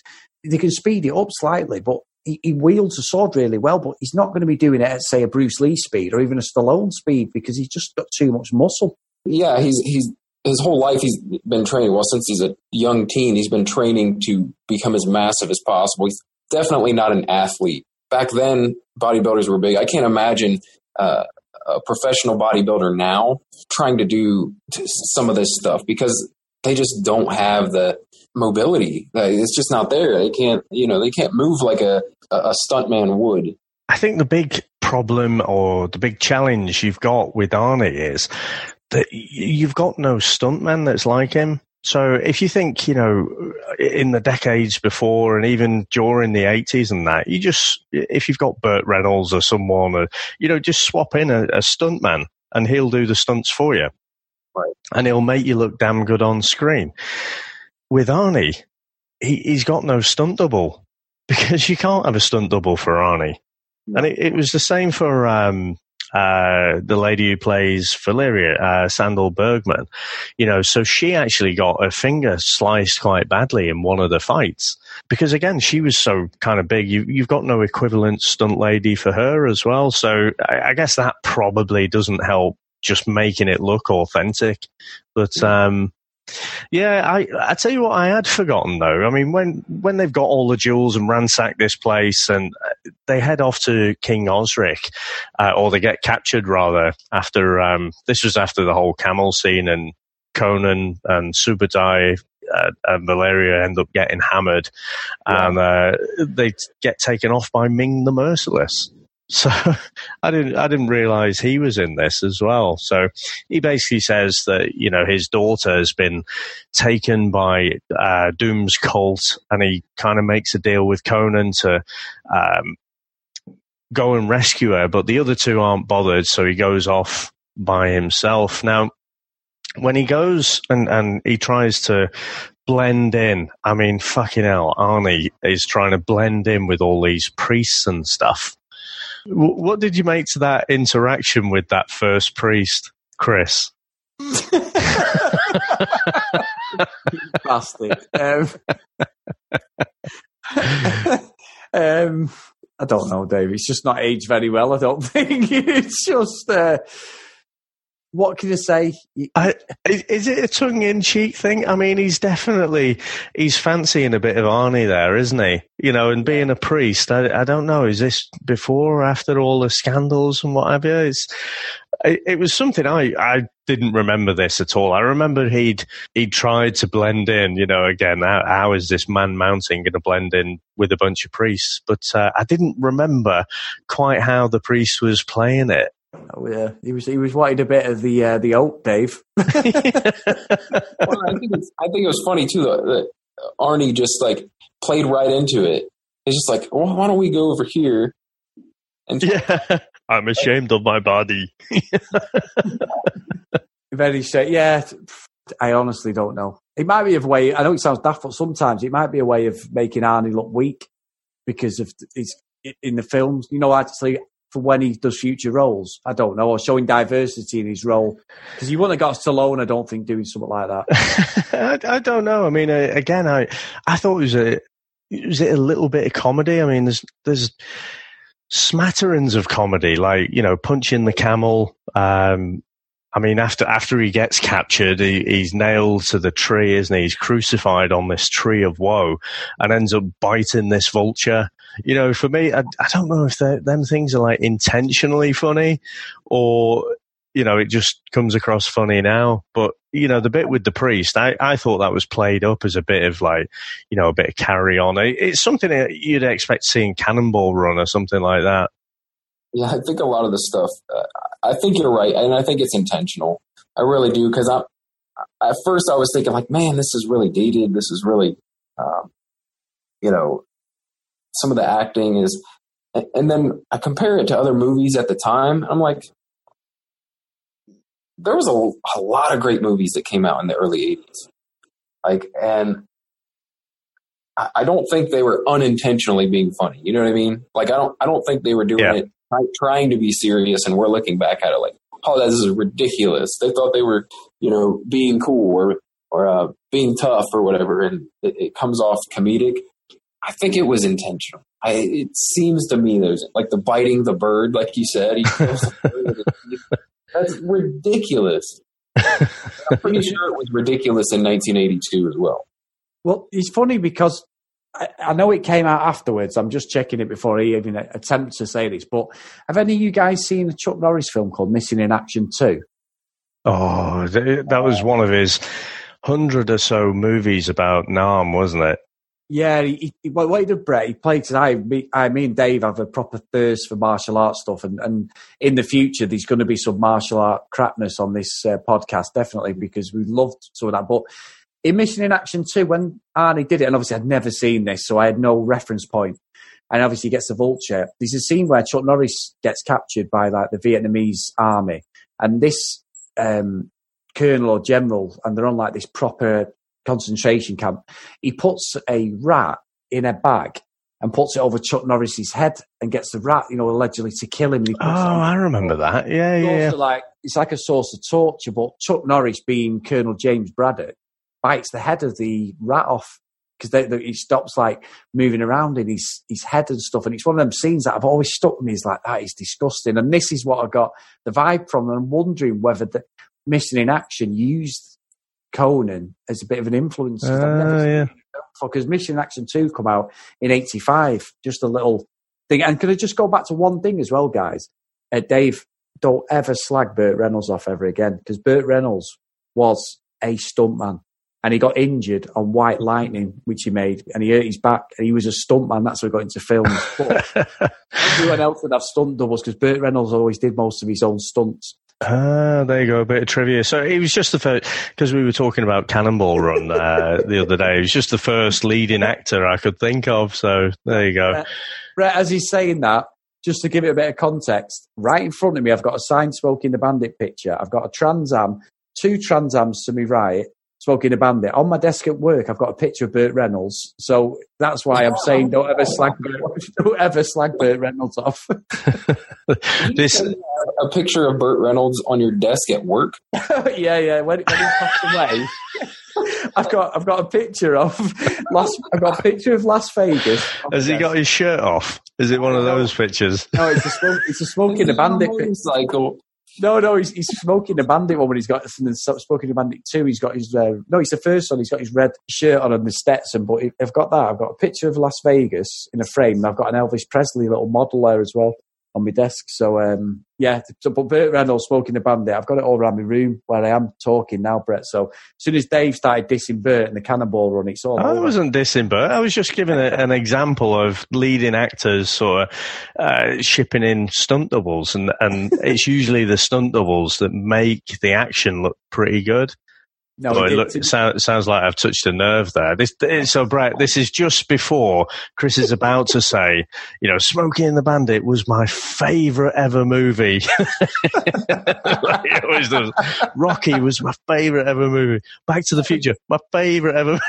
[SPEAKER 5] they can speed it up slightly, but he, he, wields a sword really well, but he's not going to be doing it at say a Bruce Lee speed or even a Stallone speed because he's just got too much muscle.
[SPEAKER 6] Yeah, he's he's his whole life he's been training. Well, since he's a young teen, he's been training to become as massive as possible. He's definitely not an athlete. Back then, bodybuilders were big. I can't imagine uh, a professional bodybuilder now trying to do some of this stuff because they just don't have the mobility. It's just not there. They can't, you know, they can't move like a a stuntman would.
[SPEAKER 1] I think the big problem or the big challenge you've got with Arnie is that you've got no stuntman that's like him. So if you think, you know, in the decades before and even during the 80s and that, you just, if you've got Burt Reynolds or someone, or, you know, just swap in a, a stuntman and he'll do the stunts for you. Right. And he'll make you look damn good on screen. With Arnie, he, he's got no stunt double because you can't have a stunt double for Arnie. And it, it was the same for um, uh, the lady who plays Valeria, uh, Sandahl Bergman. You know, so she actually got her finger sliced quite badly in one of the fights because again, she was so kind of big. You, you've got no equivalent stunt lady for her as well. So I, I guess that probably doesn't help just making it look authentic. But, um, yeah, I I tell you what, I had forgotten though. I mean, when when they've got all the jewels and ransack this place, and uh, they head off to King Osric, uh, or they get captured rather after um, this was after the whole camel scene, and Conan and Subutai uh, and Valeria end up getting hammered, yeah. and uh, they get taken off by Ming the Merciless. So I didn't I didn't realize he was in this as well. So he basically says that you know his daughter has been taken by uh, Doom's cult, and he kind of makes a deal with Conan to um, go and rescue her, but the other two aren't bothered, so he goes off by himself. Now, when he goes and and he tries to blend in. I mean, fucking hell, Arnie is trying to blend in with all these priests and stuff. What did you make to that interaction with that first priest, Chris?
[SPEAKER 5] Bastard. Um, um, I don't know, Dave. It's just not aged very well. I don't think it's just. Uh, what can you say?
[SPEAKER 1] I, is it a tongue in cheek thing? I mean, he's definitely he's fancying a bit of Arnie there, isn't he? You know, and being a priest, I, I don't know. Is this before or after all the scandals and what have you? It's, it, it was something I I didn't remember this at all. I remember he'd he'd tried to blend in. You know, again, how, how is this man mountain going to blend in with a bunch of priests? But uh, I didn't remember quite how the priest was playing it.
[SPEAKER 5] Oh yeah, he was he was wanting a bit of the uh, the oak, Dave. well, I
[SPEAKER 6] think I think it was funny too that Arnie just like played right into it. It's just like, well, why don't we go over here?
[SPEAKER 1] And yeah, I'm ashamed of my body.
[SPEAKER 5] Very straight. Yeah, I honestly don't know. It might be a way. I know it sounds daft, but sometimes it might be a way of making Arnie look weak because of his in the films. You know, actually, for when he does future roles. I don't know, or showing diversity in his role because you wouldn't have got Stallone. I don't think doing something like
[SPEAKER 1] that. I, I, don't know. I mean, uh, again, I I thought it was a was it a little bit of comedy. I mean, there's there's smatterings of comedy, like you know, punching the camel. Um, I mean, after after he gets captured, he, he's nailed to the tree, isn't he? He's crucified on this tree of woe, and ends up biting this vulture you know, for me, I, I don't know if them things are like intentionally funny or, you know, it just comes across funny now. But, you know, the bit with the priest, I, I thought that was played up as a bit of like, you know, a bit of carry on. It, it's something you'd expect seeing Cannonball Run or something like that.
[SPEAKER 6] Yeah, I think a lot of the stuff, uh, I think you're right. And I think it's intentional. I really do. Cause I'm, at first I was thinking like, man, this is really dated. This is really, um, you know, some of the acting is, and then I compare it to other movies at the time. I'm like, there was a, a lot of great movies that came out in the early 80s. Like, and I, I don't think they were unintentionally being funny. You know what I mean? Like, I don't, I don't think they were doing
[SPEAKER 1] Yeah.
[SPEAKER 6] it trying to be serious. And we're looking back at it like, oh, this is ridiculous. They thought they were, you know, being cool or or uh, being tough or whatever, and it, it comes off comedic. I think it was intentional. I, it seems to me there's like the biting the bird, like you said. He kills the bird with his teeth. That's ridiculous. I'm pretty sure it was ridiculous in 1982 as well.
[SPEAKER 5] Well, it's funny because I, I know it came out afterwards. I'm just checking it before he even attempts to say this. But have any of you guys seen a Chuck Norris film called Missing in Action 2?
[SPEAKER 1] Oh, that was one of his hundred or so movies about Nam, wasn't it?
[SPEAKER 5] Yeah, he, he, what he did, Brett, he played today. Me, I, me and Dave have a proper thirst for martial arts stuff, and, and in the future, there's going to be some martial art crapness on this uh, podcast, definitely, because we loved some of that. But in Mission in Action 2, when Arnie did it, and obviously I'd never seen this, so I had no reference point, and obviously he gets the vulture. There's a scene where Chuck Norris gets captured by like the Vietnamese army, and this um, colonel or general, and they're on like this proper concentration camp. He puts a rat in a bag and puts it over Chuck Norris's head and gets the rat, you know, allegedly to kill him.
[SPEAKER 1] Oh,
[SPEAKER 5] puts it on
[SPEAKER 1] I remember that. Yeah,
[SPEAKER 5] it's
[SPEAKER 1] yeah. yeah.
[SPEAKER 5] like it's like a source of torture. But Chuck Norris, being Colonel James Braddock, bites the head of the rat off because he stops like moving around in his his head and stuff. And it's one of them scenes that I've always stuck me. Is like that is disgusting. And this is what I got the vibe from. And I'm wondering whether the Mission in Action used Conan as a bit of an influence. 'cause I've never
[SPEAKER 1] Oh,
[SPEAKER 5] seen
[SPEAKER 1] yeah.
[SPEAKER 5] because Mission Action 2 come out in 85. Just a little thing. And can I just go back to one thing as well, guys? Uh, Dave, don't ever slag Burt Reynolds off ever again because Burt Reynolds was a stuntman and he got injured on White Lightning, which he made, and he hurt his back and he was a stuntman. That's how he got into films. But everyone else would have stunt doubles because Burt Reynolds always did most of his own stunts.
[SPEAKER 1] Ah, there you go, a bit of trivia. So it was just the first, because we were talking about Cannonball Run uh, the other day. It was just the first leading actor I could think of. So there you go.
[SPEAKER 5] Uh, Brett, as he's saying that, just to give it a bit of context, right in front of me, I've got a sign smoking the bandit picture. I've got a Trans Am, two Trans Ams to my right, smoking a bandit. On my desk at work, I've got a picture of Burt Reynolds. So that's why I'm saying don't ever slag Burt, don't ever slag Burt Reynolds off.
[SPEAKER 1] this
[SPEAKER 6] A picture of Burt Reynolds on your desk at work.
[SPEAKER 5] yeah, yeah. When, when he passed away, I've got I've got a picture of Las. I've got a picture of Las Vegas.
[SPEAKER 1] has he got his shirt off? Is it one of those pictures?
[SPEAKER 5] No, it's a smoke, it's a smoking the bandit picture.
[SPEAKER 6] Motorcycle.
[SPEAKER 5] No, no, he's, he's smoking the bandit one when he's got and then smoking the bandit two. He's got his uh, no, he's the first one. He's got his red shirt on and the Stetson. But I've got that. I've got a picture of Las Vegas in a frame. I've got an Elvis Presley little model there as well on my desk. So um, yeah, so, but Burt Reynolds smoking the bandit. I've got it all around my room where I am talking now, Brett. So as soon as Dave started dissing Burt and the Cannonball Run, it's all
[SPEAKER 1] I
[SPEAKER 5] over.
[SPEAKER 1] wasn't dissing, but I was just giving a, an example of leading actors sort of uh, shipping in stunt doubles, and, and it's usually the stunt doubles that make the action look pretty good.
[SPEAKER 5] No, he did-
[SPEAKER 1] look, it sound, sounds like I've touched a nerve there. This, so, Brett, this is just before Chris is about to say, you know, Smokey and the Bandit was my favourite ever movie. Like always. Rocky was my favourite ever movie. Back to the Future, my favourite ever.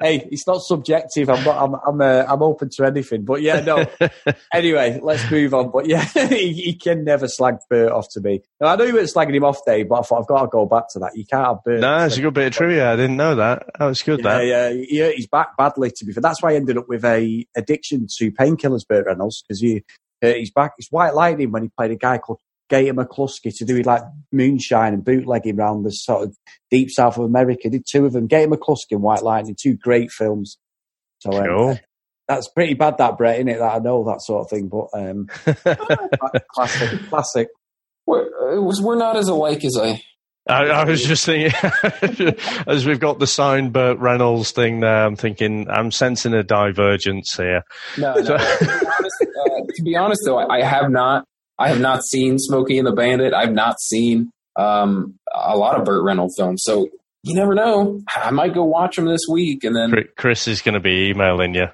[SPEAKER 5] hey, it's not subjective. I'm not. I'm. I'm. Uh, I'm open to anything. But yeah, no. anyway, let's move on. But yeah, he, he can never slag Burt off to me. Now, I know you weren't slagging him off, Dave, but I thought I've got to go back to that. You can't have Burt.
[SPEAKER 1] no, it's a good bit of trivia. I didn't know that. That was good.
[SPEAKER 5] yeah,
[SPEAKER 1] that.
[SPEAKER 5] yeah, he hurt his back badly. To be fair, that's why he ended up with a addiction to painkillers, Burt Reynolds, because he hurt his back. It's White Lightning when he played a guy called Gator McKlusky to do with like moonshine and bootlegging around the sort of deep south of America. Did two of them, Gator McKlusky and White Lightning, two great films. So um, that's pretty bad, that Brett, isn't it? That I know that sort of thing, but um, classic, classic.
[SPEAKER 6] We're, was, we're not as alike as I.
[SPEAKER 1] I, I was just thinking, as we've got the signed Burt Reynolds thing there, I'm thinking, I'm sensing a divergence here.
[SPEAKER 6] No, no. to, be honest, uh, to be honest, though, I, I have not. I have not seen Smokey and the Bandit. I've not seen um, a lot of Burt Reynolds films. So you never know. I might go watch them this week, and then
[SPEAKER 1] Chris is going to be emailing you.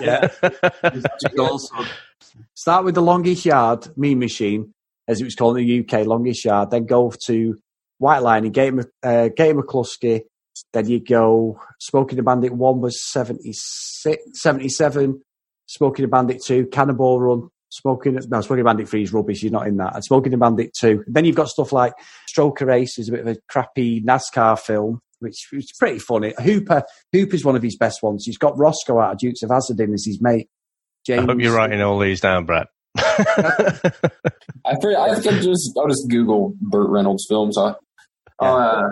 [SPEAKER 5] Yeah. Also start with the longest yard Mean Machine, as it was called in the UK, longest yard. Then go to White Line, and Game uh, Game McCluskey. Then you go Smoking the Bandit one was 76, 77. Smoking the Bandit two, Cannonball Run. Smoking no, Smoking the Bandit three is rubbish. You're not in that. And Smoking the Bandit two. then you've got stuff like Stroker Ace is a bit of a crappy NASCAR film, which is pretty funny. Hooper Hooper's one of his best ones. He's got Roscoe out of Dukes of Hazzard in as his mate.
[SPEAKER 1] James. I hope you're writing all these down, Brett.
[SPEAKER 6] I, I think just I'll just Google Burt Reynolds films. I, uh,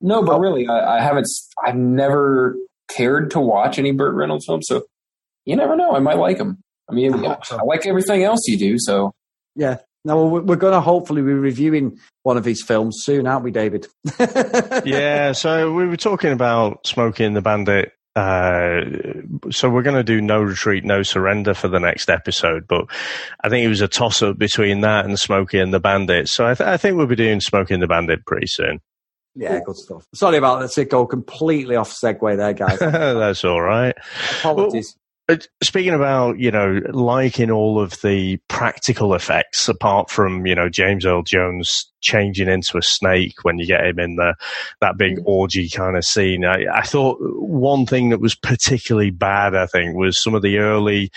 [SPEAKER 6] no, but really, I, I, haven't. I've never cared to watch any Burt Reynolds films, so you never know. I might like him. I mean, I, so. I like everything else you do. So
[SPEAKER 5] yeah. No, we're going to hopefully be reviewing one of his films soon, aren't we, David?
[SPEAKER 1] yeah. So we were talking about Smoking the Bandit uh, so we're going to do no retreat, no surrender for the next episode, but I think it was a toss up between that and Smokey and the Bandit. So I, th- I think we'll be doing Smokey and the Bandit pretty soon.
[SPEAKER 5] Yeah, good stuff. Sorry about that. To go completely off segue there, guys.
[SPEAKER 1] That's all right.
[SPEAKER 5] Apologies.
[SPEAKER 1] Speaking about, you know, liking all of the practical effects, apart from, you know, James Earl Jones changing into a snake when you get him in the that big mm. orgy kind of scene. I, I thought one thing that was particularly bad, I think, was some of the early,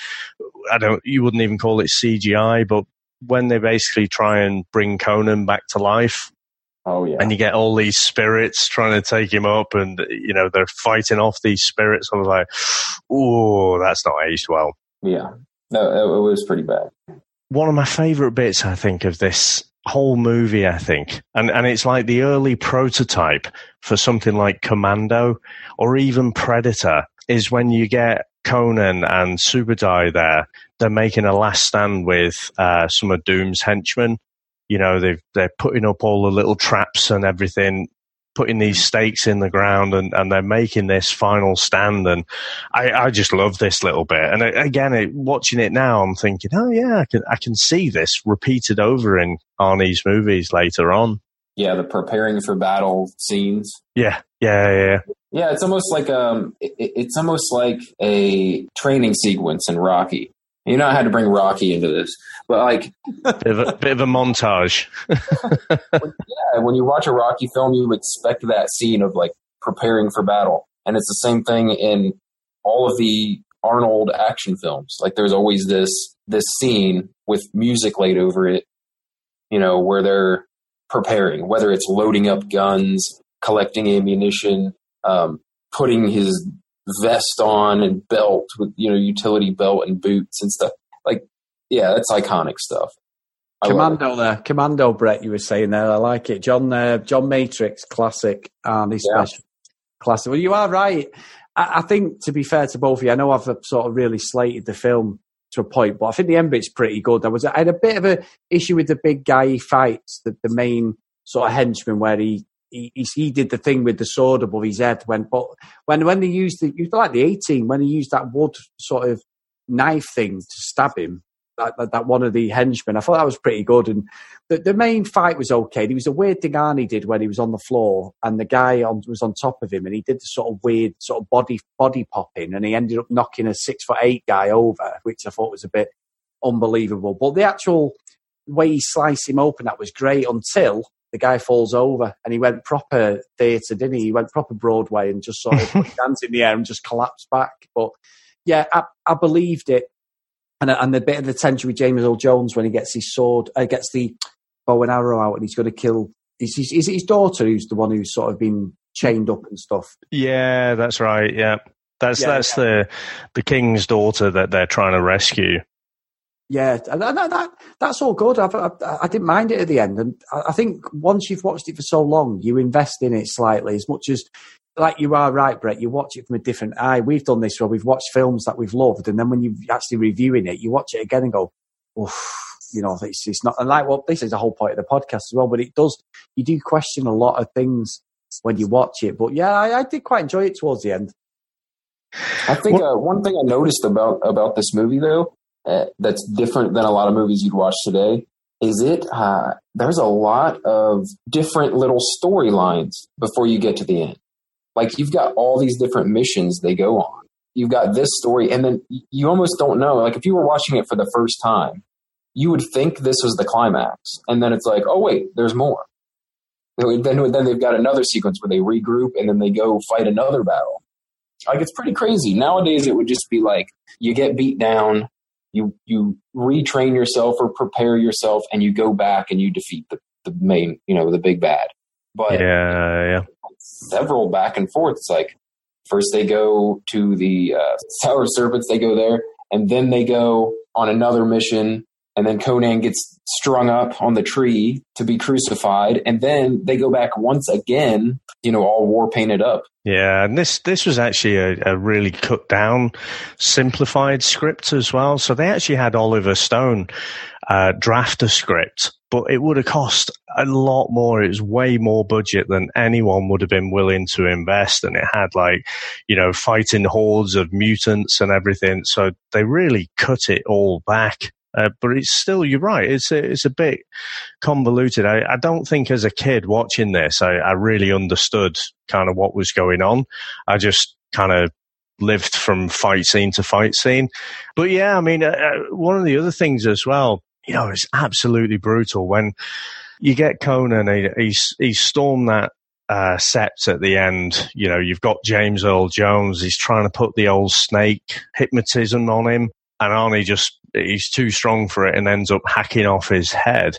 [SPEAKER 1] I don't, you wouldn't even call it CGI, but when they basically try and bring Conan back to life,
[SPEAKER 6] Oh yeah.
[SPEAKER 1] And you get all these spirits trying to take him up, and you know they're fighting off these spirits. I was like, "Oh, that's not aged well."
[SPEAKER 6] Yeah, no, it, it was pretty bad.
[SPEAKER 1] One of my favorite bits, I think, of this whole movie, I think, and and it's like the early prototype for something like Commando or even Predator, is when you get Conan and Subutai there. They're making a last stand with uh, some of Doom's henchmen you know, they've, they're putting up all the little traps and everything, putting these stakes in the ground and, and they're making this final stand. And I, I just love this little bit. And again, it, watching it now, I'm thinking, oh yeah, I can, I can see this repeated over in Arnie's movies later on.
[SPEAKER 6] Yeah, the preparing for battle scenes.
[SPEAKER 1] Yeah, yeah, yeah.
[SPEAKER 6] Yeah, it's almost like um, it, it's almost like a training sequence in Rocky. You know, I had to bring Rocky into this, but like
[SPEAKER 1] bit of a, bit of a montage.
[SPEAKER 6] yeah, when you watch a Rocky film, you expect that scene of like preparing for battle, and it's the same thing in all of the Arnold action films. Like, there's always this this scene with music laid over it, you know, where they're preparing, whether it's loading up guns, collecting ammunition, um, putting his vest on and belt with you know utility belt and boots and stuff. Yeah, that's iconic stuff.
[SPEAKER 5] I Commando there, Commando Brett. You were saying there, I like it. John, uh, John Matrix, classic, and he's yeah. special, classic. Well, you are right. I, I, think to be fair to both of you, I know I've uh, sort of really slated the film to a point, but I think the end bit's pretty good. There was I had a bit of a issue with the big guy he fights, the, the main sort of henchman, where he he, he did the thing with the sword above his head when but when when they used the you like the 18 when he used that wood sort of knife thing to stab him that, that, that one of the henchmen I thought that was pretty good and the, the main fight was okay there was a weird thing Arnie did when he was on the floor and the guy on, was on top of him and he did the sort of weird sort of body body popping and he ended up knocking a six foot eight guy over which I thought was a bit unbelievable but the actual way he sliced him open that was great until the guy falls over and he went proper theatre, didn't he? He went proper Broadway and just sort of put his hands in the air and just collapsed back. But yeah, I, I believed it. And, and the bit of the tension with James Earl Jones when he gets his sword, uh, gets the bow and arrow out and he's going to kill. Is, is, is it his daughter who's the one who's sort of been chained up and stuff?
[SPEAKER 1] Yeah, that's right. Yeah. That's yeah, that's yeah. the the king's daughter that they're trying to rescue.
[SPEAKER 5] Yeah, and that, that, that's all good. I, I, I, didn't mind it at the end, and I think once you've watched it for so long, you invest in it slightly as much as, like you are right, Brett. You watch it from a different eye. We've done this, where we've watched films that we've loved, and then when you're actually reviewing it, you watch it again and go, you know, it's, it's not. And like, well, this is the whole point of the podcast as well. But it does, you do question a lot of things when you watch it. But yeah, I, I did quite enjoy it towards the end.
[SPEAKER 6] I think uh, one thing I noticed about about this movie though uh, that's different than a lot of movies you'd watch today is it uh, there's a lot of different little storylines before you get to the end like you've got all these different missions they go on you've got this story and then you almost don't know like if you were watching it for the first time you would think this was the climax and then it's like oh wait there's more Then, then they've got another sequence where they regroup and then they go fight another battle. Like it's pretty crazy. Nowadays, it would just be like you get beat down, you you retrain yourself or prepare yourself, and you go back and you defeat the, the main, you know, the big bad. But
[SPEAKER 1] yeah, yeah.
[SPEAKER 6] several back and forth. It's like first they go to the uh, Tower Serpents, they go there, and then they go on another mission and then Conan gets strung up on the tree to be crucified, and then they go back once again, you know, all war painted up.
[SPEAKER 1] Yeah, and this this was actually a, a, really cut down, simplified script as well. So they actually had Oliver Stone uh, draft a script, but it would have cost a lot more. It was way more budget than anyone would have been willing to invest, and it had like, you know, fighting hordes of mutants and everything. So they really cut it all back. Uh, but it's still, you're right. It's a, it's a bit convoluted. I, I don't think as a kid watching this, I, I really understood kind of what was going on. I just kind of lived from fight scene to fight scene. But yeah, I mean, uh, uh one of the other things as well, you know, it's absolutely brutal when you get Conan, he, he's, he's stormed that uh, at the end. You know, you've got James Earl Jones. He's trying to put the old snake hypnotism on him and Arnie just he's too strong for it and ends up hacking off his head.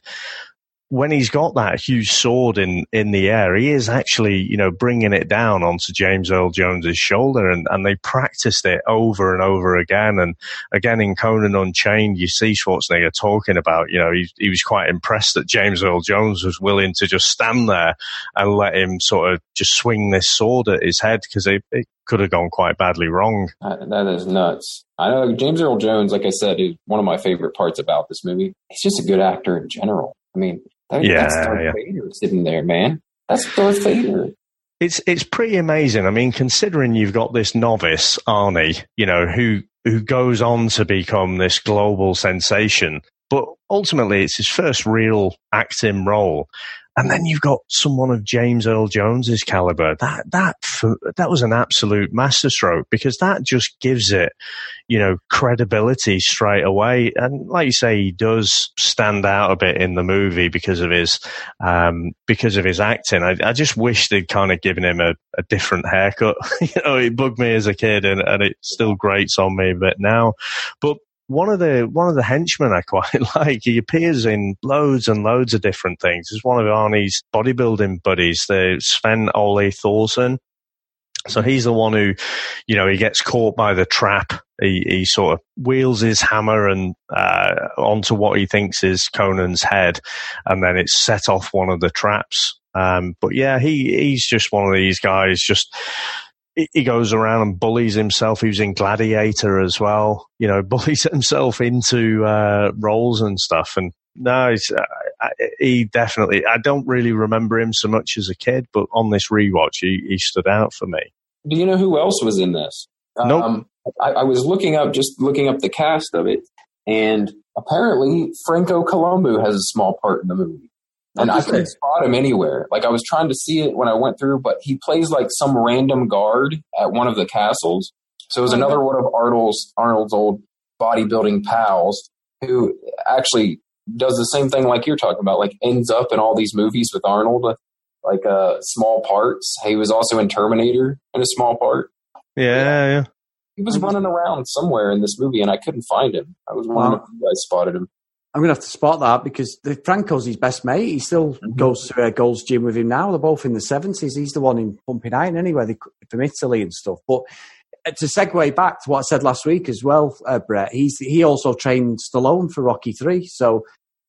[SPEAKER 1] When he's got that huge sword in, in the air, he is actually, you know, bringing it down onto James Earl Jones's shoulder and, and they practiced it over and over again. And again, in Conan Unchained, you see Schwarzenegger talking about, you know, he, he was quite impressed that James Earl Jones was willing to just stand there and let him sort of just swing this sword at his head because it, it could have gone quite badly wrong.
[SPEAKER 6] Uh, that is nuts. I know James Earl Jones, like I said, is one of my favorite parts about this movie. He's just a good actor in general. I mean, yeah, that's Darth yeah. Vader sitting there, man. That's Darth Vader.
[SPEAKER 1] It's it's pretty amazing. I mean, considering you've got this novice Arnie, you know, who who goes on to become this global sensation, but ultimately it's his first real acting role. And then you've got someone of James Earl Jones's caliber. That that that was an absolute masterstroke because that just gives it, you know, credibility straight away. And like you say, he does stand out a bit in the movie because of his um, because of his acting. I, I just wish they'd kind of given him a, a different haircut. you know, it bugged me as a kid, and, and it still grates on me a bit now. But one of the one of the henchmen I quite like. He appears in loads and loads of different things. He's one of Arnie's bodybuilding buddies, the Sven Ole Thorsen. So he's the one who, you know, he gets caught by the trap. He, he sort of wheels his hammer and uh, onto what he thinks is Conan's head, and then it's set off one of the traps. Um, but yeah, he he's just one of these guys, just he goes around and bullies himself. He was in Gladiator as well. You know, bullies himself into uh, roles and stuff. And no, uh, he definitely. I don't really remember him so much as a kid, but on this rewatch, he, he stood out for me.
[SPEAKER 6] Do you know who else was in this?
[SPEAKER 1] Nope. Um,
[SPEAKER 6] I, I was looking up, just looking up the cast of it, and apparently Franco Columbu has a small part in the movie and I couldn't spot him anywhere. Like I was trying to see it when I went through, but he plays like some random guard at one of the castles. So it was another one of Arnold's Arnold's old bodybuilding pals who actually does the same thing like you're talking about. Like ends up in all these movies with Arnold, like uh, small parts. He was also in Terminator in a small part.
[SPEAKER 1] Yeah, yeah.
[SPEAKER 6] He was running around somewhere in this movie, and I couldn't find him. I was wondering wow. if you guys spotted him.
[SPEAKER 5] I'm going to have to spot that because the, Franco's his best mate. He still mm-hmm. goes to uh, Gold's Gym with him now. They're both in the 70s. He's the one in Pumping Iron anyway, they, from Italy and stuff. But uh, to segue back to what I said last week as well, uh, Brett, he's, he also trained Stallone for Rocky 3. So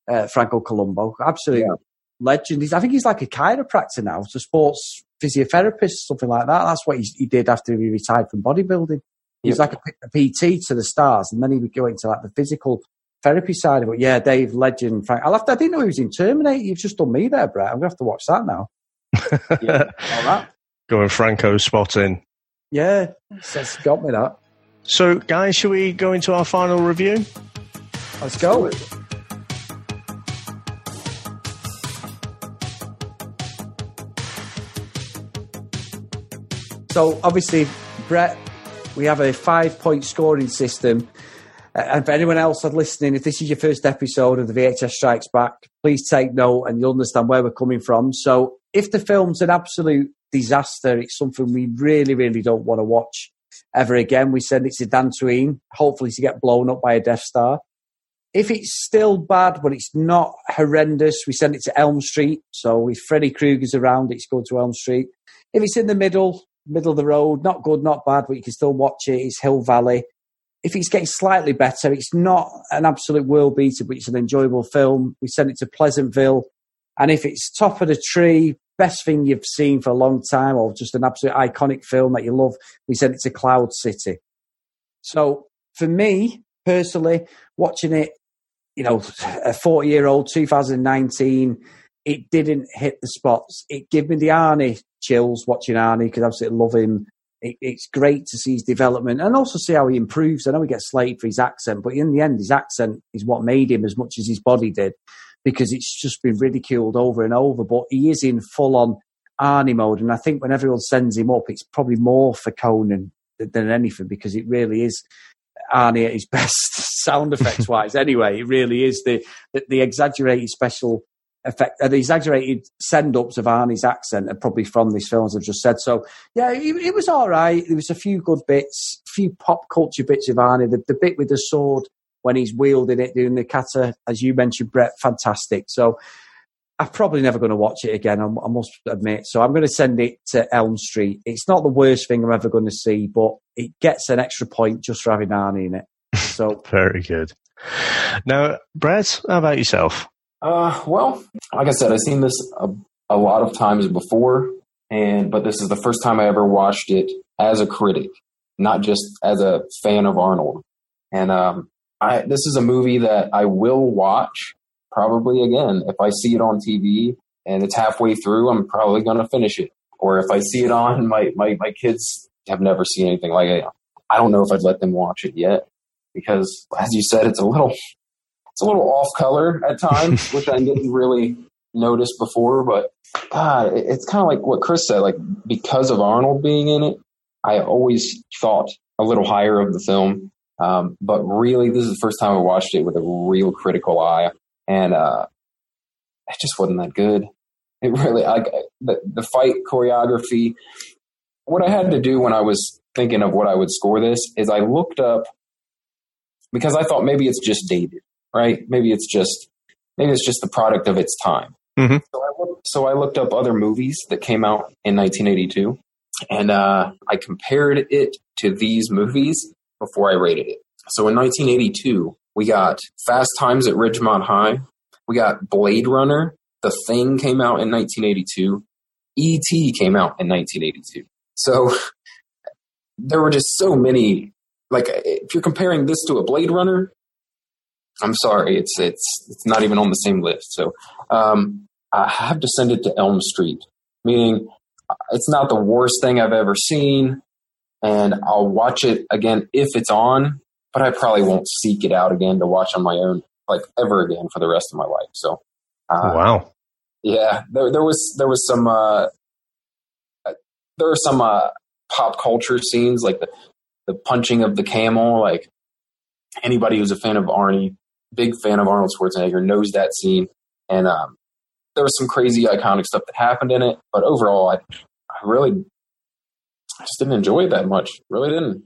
[SPEAKER 5] uh, Franco Columbu, absolute yeah. legend. He's, I think he's like a chiropractor now, a sports physiotherapist, something like that. That's what he, he did after he retired from bodybuilding. He was like a, a, PT to the stars, and then he would go into like the physical therapy side of it. Yeah, Dave Legend, Frank. I'll have to, I didn't know he was in Terminator. You've just done me there, Brett. I'm gonna have to watch that now.
[SPEAKER 1] yeah, all that. Going Franco spotting.
[SPEAKER 5] Yeah, that's got me that.
[SPEAKER 1] So, guys, should we go into our final review?
[SPEAKER 5] Let's go. So, obviously, Brett, we have a five point scoring system Uh, and for anyone else listening, if this is your first episode of the VHS Strikes Back, please take note and you'll understand where we're coming from. So if the film's an absolute disaster, it's something we really, really don't want to watch ever again. We send it to Dantooine, hopefully to get blown up by a Death Star. If it's still bad, but it's not horrendous, we send it to Elm Street. So if Freddy Krueger's around, it's go to Elm Street. If it's in the middle, middle of the road, not good, not bad, but you can still watch it, it's Hill Valley. If it's getting slightly better, it's not an absolute world beater, but it's an enjoyable film. We send it to Pleasantville. And if it's top of the tree, best thing you've seen for a long time, or just an absolute iconic film that you love, we send it to Cloud City. So for me personally, watching it, you know, a 40 year old, 2019, it didn't hit the spots. It gave me the Arnie chills watching Arnie because I absolutely love him. It, it's great to see his development and also see how he improves. I know he gets slated for his accent, but in the end, his accent is what made him as much as his body did because it's just been ridiculed over and over. But he is in full on Arnie mode. And I think when everyone sends him up, it's probably more for Conan than anything because it really is Arnie at his best sound effects wise. anyway, it really is the, the, the exaggerated special effect, uh, the exaggerated send ups of Arnie's accent are probably from this film, as I've just said. So, yeah, it, it, was all right. There was a few good bits, a few pop culture bits of Arnie. The, the bit with the sword when he's wielding it, doing the kata, as you mentioned, Brett, fantastic. So, I'm probably never going to watch it again, I must admit. So I'm going to send it to Elm Street. It's not the worst thing I'm ever going to see, but it gets an extra point just for having Arnie in it. So
[SPEAKER 1] very good. Now, Brett, how about yourself?
[SPEAKER 6] Uh, well, like I said, I've seen this a, a lot of times before, and but this is the first time I ever watched it as a critic, not just as a fan of Arnold. And um, I, this is a movie that I will watch probably again if I see it on TV and it's halfway through. I'm probably going to finish it. Or if I see it on, my my my kids have never seen anything like it. I don't know if I'd let them watch it yet because, as you said, it's a little it's a little off color at times, which I didn't really notice before. But God, it's kind of like what Chris said. Like because of Arnold being in it, I always thought a little higher of the film. Um, but really, this is the first time I watched it with a real critical eye, and uh, it just wasn't that good. It really like the the fight choreography. What I had to do when I was thinking of what I would score this is I looked up because I thought maybe it's just dated right? Maybe it's just maybe it's just the product of its time. Mm-hmm. So, I looked, so I looked up other movies that came out in 1982, and uh, I compared it to these movies before I rated it. So in 1982, we got Fast Times at Ridgemont High. We got Blade Runner. The Thing came out in 1982. E.T. came out in 1982. So there were just so many. Like, if you're comparing this to a Blade Runner, I'm sorry, it's it's it's not even on the same list. So um, I have to send it to Elm Street, meaning it's not the worst thing I've ever seen, and I'll watch it again if it's on. But I probably won't seek it out again to watch on my own, like ever again for the rest of my life. So,
[SPEAKER 1] uh, wow,
[SPEAKER 6] yeah, there there was there was some uh, there were some uh, pop culture scenes like the the punching of the camel, like anybody who's a fan of Arnie big fan of Arnold Schwarzenegger, knows that scene. And um, there was some crazy iconic stuff that happened in it, but overall, I, I really I just didn't enjoy it that much. Really didn't.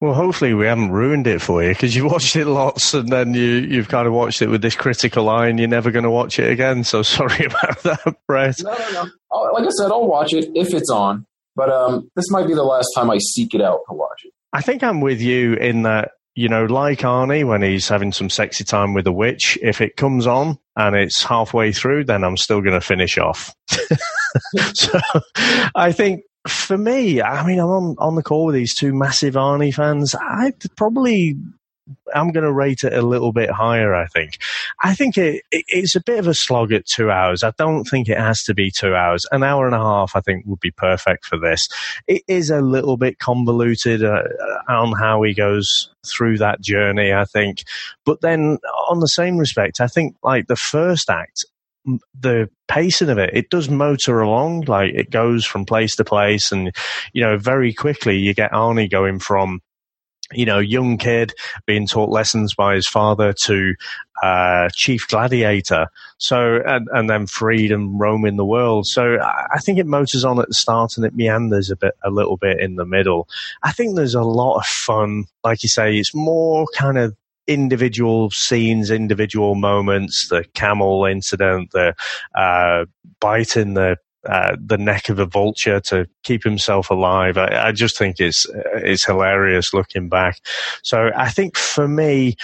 [SPEAKER 1] Well, hopefully we haven't ruined it for you because you watched it lots and then you, you've kind of watched it with this critical eye and you're never going to watch it again. So sorry about that, Brett.
[SPEAKER 6] No, no, no. I'll, like I said, I'll watch it if it's on, but um, this might be the last time I seek it out to watch it.
[SPEAKER 1] I think I'm with you in that you know, like Arnie when he's having some sexy time with a witch, if it comes on and it's halfway through, then I'm still going to finish off. so I think for me, I mean, I'm on, on the call with these two massive Arnie fans. I'd probably I'm going to rate it a little bit higher. I think. I think it, it, it's a bit of a slog at two hours. I don't think it has to be two hours. An hour and a half, I think, would be perfect for this. It is a little bit convoluted uh, on how he goes through that journey. I think, but then on the same respect, I think like the first act the pacing of it, it does motor along, like it goes from place to place, and you know, very quickly you get Arnie going from you know, young kid being taught lessons by his father to uh, chief gladiator. So, and, and then freed and roaming the world. So I think it motors on at the start and it meanders a bit, a little bit in the middle. I think there's a lot of fun. Like you say, it's more kind of individual scenes, individual moments, the camel incident, the uh, biting the uh, the neck of a vulture to keep himself alive. I, I, just think it's it's hilarious looking back. So I think for me.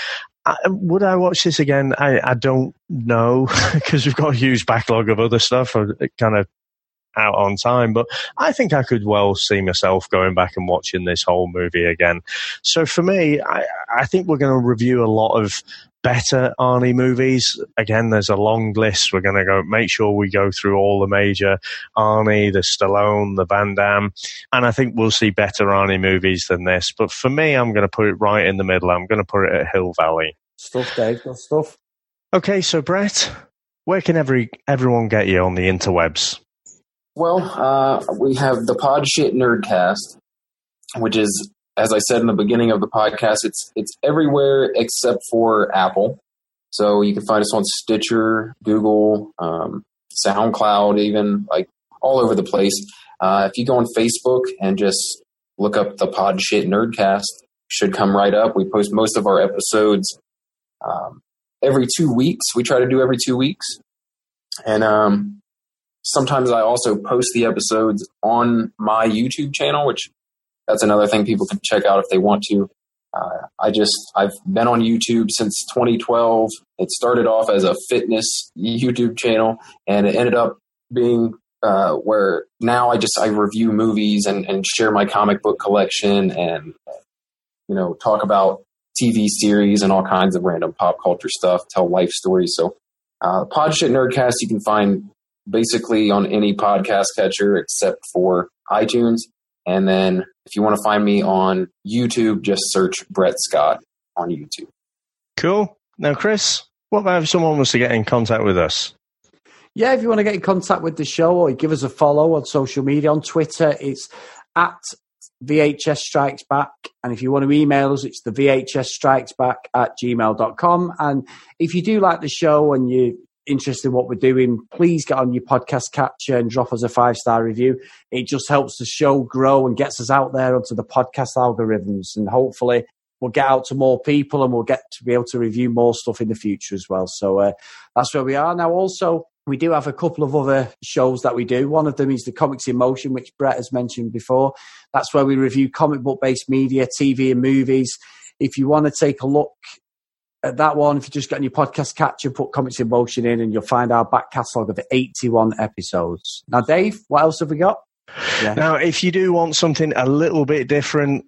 [SPEAKER 1] I, would I watch this again? I, I don't know because we've got a huge backlog of other stuff. kind of out on time, but I think I could well see myself going back and watching this whole movie again. So for me, I, I think we're going to review a lot of better Arnie movies. Again, there's a long list. We're going to go make sure we go through all the major Arnie, the Stallone, the Van Damme, and I think we'll see better Arnie movies than this. But for me, I'm going to put it right in the middle. I'm going to put it at Hill Valley.
[SPEAKER 5] Stuff, Dave. Good stuff.
[SPEAKER 1] Okay, so Brett, where can every everyone get you on the interwebs?
[SPEAKER 6] Well, uh, we have the Podshit Nerdcast, which is, as I said in the beginning of the podcast, it's it's everywhere except for Apple. So you can find us on Stitcher, Google, um, SoundCloud, even like all over the place. Uh, if you go on Facebook and just look up the Podshit Nerdcast, should come right up. We post most of our episodes um, every two weeks. We try to do every two weeks, and um, sometimes I also post the episodes on my YouTube channel, which that's another thing people can check out if they want to. Uh, I just I've been on YouTube since 2012. It started off as a fitness YouTube channel, and it ended up being uh, where now I just I review movies and, and share my comic book collection and you know talk about TV series and all kinds of random pop culture stuff, tell life stories. So, uh, Podshit Nerdcast you can find basically on any podcast catcher except for iTunes. And then if you want to find me on YouTube, just search Brett Scott on YouTube.
[SPEAKER 1] Cool. Now, Chris, what about if someone wants to get in contact with us?
[SPEAKER 5] Yeah, if you want to get in contact with the show or give us a follow on social media, on Twitter, it's at VHS Strikes Back. And if you want to email us, it's the VHS Strikes Back at gmail.com. And if you do like the show and you interested in what we're doing, please get on your podcast catcher and drop us a five star review. It just helps the show grow and gets us out there onto the podcast algorithms. And hopefully, we'll get out to more people and we'll get to be able to review more stuff in the future as well. So uh, that's where we are. Now, also, we do have a couple of other shows that we do. One of them is the Comics in Motion, which Brett has mentioned before. That's where we review comic book based media, TV, and movies. If you want to take a look at that one, if you just get on your podcast catcher, put Comics in Motion in, and you'll find our back catalogue of 81 episodes. Now, Dave, what else have we got?
[SPEAKER 1] Yeah. Now, if you do want something a little bit different,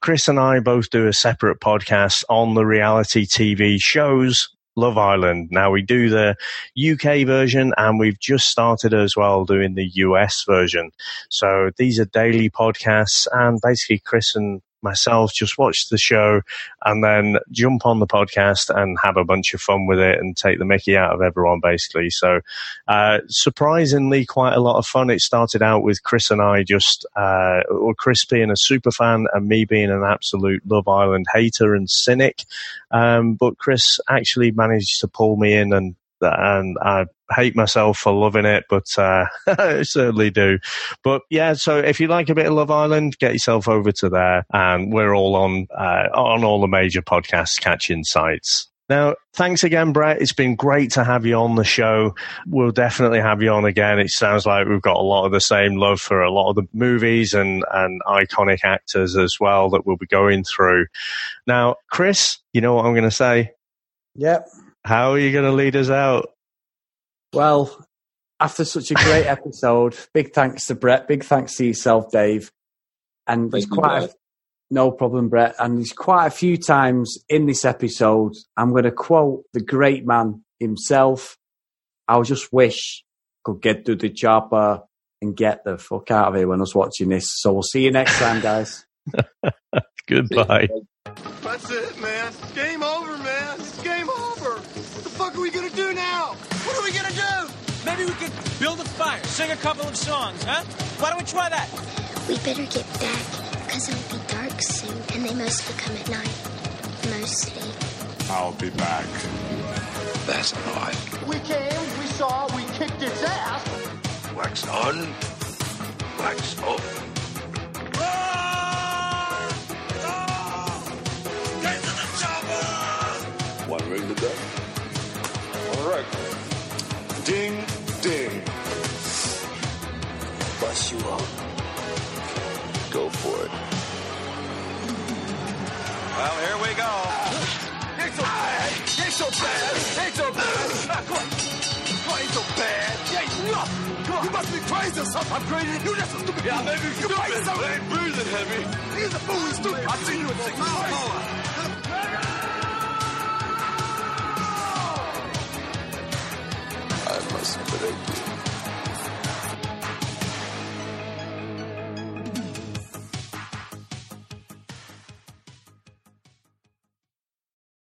[SPEAKER 1] Chris and I both do a separate podcast on the reality TV shows Love Island. Now we do the UK version and we've just started as well doing the US version. So these are daily podcasts and basically Chris and myself just watch the show and then jump on the podcast and have a bunch of fun with it and take the mickey out of everyone basically. So uh, surprisingly quite a lot of fun. It started out with chris and i just uh, or chris being a super fan and me being an absolute love island hater and cynic. Um, but chris actually managed to pull me in and and I hate myself for loving it, but uh, I certainly do. But yeah, so if you like a bit of Love Island, get yourself over to there, and we're all on uh, on all the major podcast catching sites. Now, thanks again, Brett. It's been great to have you on the show. We'll definitely have you on again. It sounds like we've got a lot of the same love for a lot of the movies and, and iconic actors as well that we'll be going through. Now, Chris, you know what I'm going to say?
[SPEAKER 5] Yep.
[SPEAKER 1] How are you going to lead us out?
[SPEAKER 5] Well, after such a great episode, big thanks to Brett. Big thanks to yourself, Dave. And there's quite a, no problem, Brett. And there's quite a few times in this episode, I'm going to quote the great man himself. I just wish I could get to the chopper and get the fuck out of here when I was watching this. So we'll see you next time, guys.
[SPEAKER 1] Goodbye.
[SPEAKER 8] That's it, man. Game man.
[SPEAKER 9] Sing a couple of songs, huh? Why don't we try that?
[SPEAKER 10] We better get back, because it'll be dark soon, and they mostly come at night. Mostly.
[SPEAKER 2] I'll be back.
[SPEAKER 7] That's odd.
[SPEAKER 8] We came, we saw, we kicked its ass.
[SPEAKER 7] Wax on, wax off.
[SPEAKER 2] One ring to go. All right. Ding, ding.
[SPEAKER 7] Bust you up. Go for it.
[SPEAKER 8] Well, here we go. Ain't so bad. Ain't so bad. Ain't so bad. Ah, come on. Ain't so bad. Yeah, no. You must be crazy or something. I'm crazy. You just stupid. Yeah, maybe you stupid. Crazy something. I ain't breathing heavy. He's a fool. He's stupid. I see you in six months.
[SPEAKER 7] I must break you.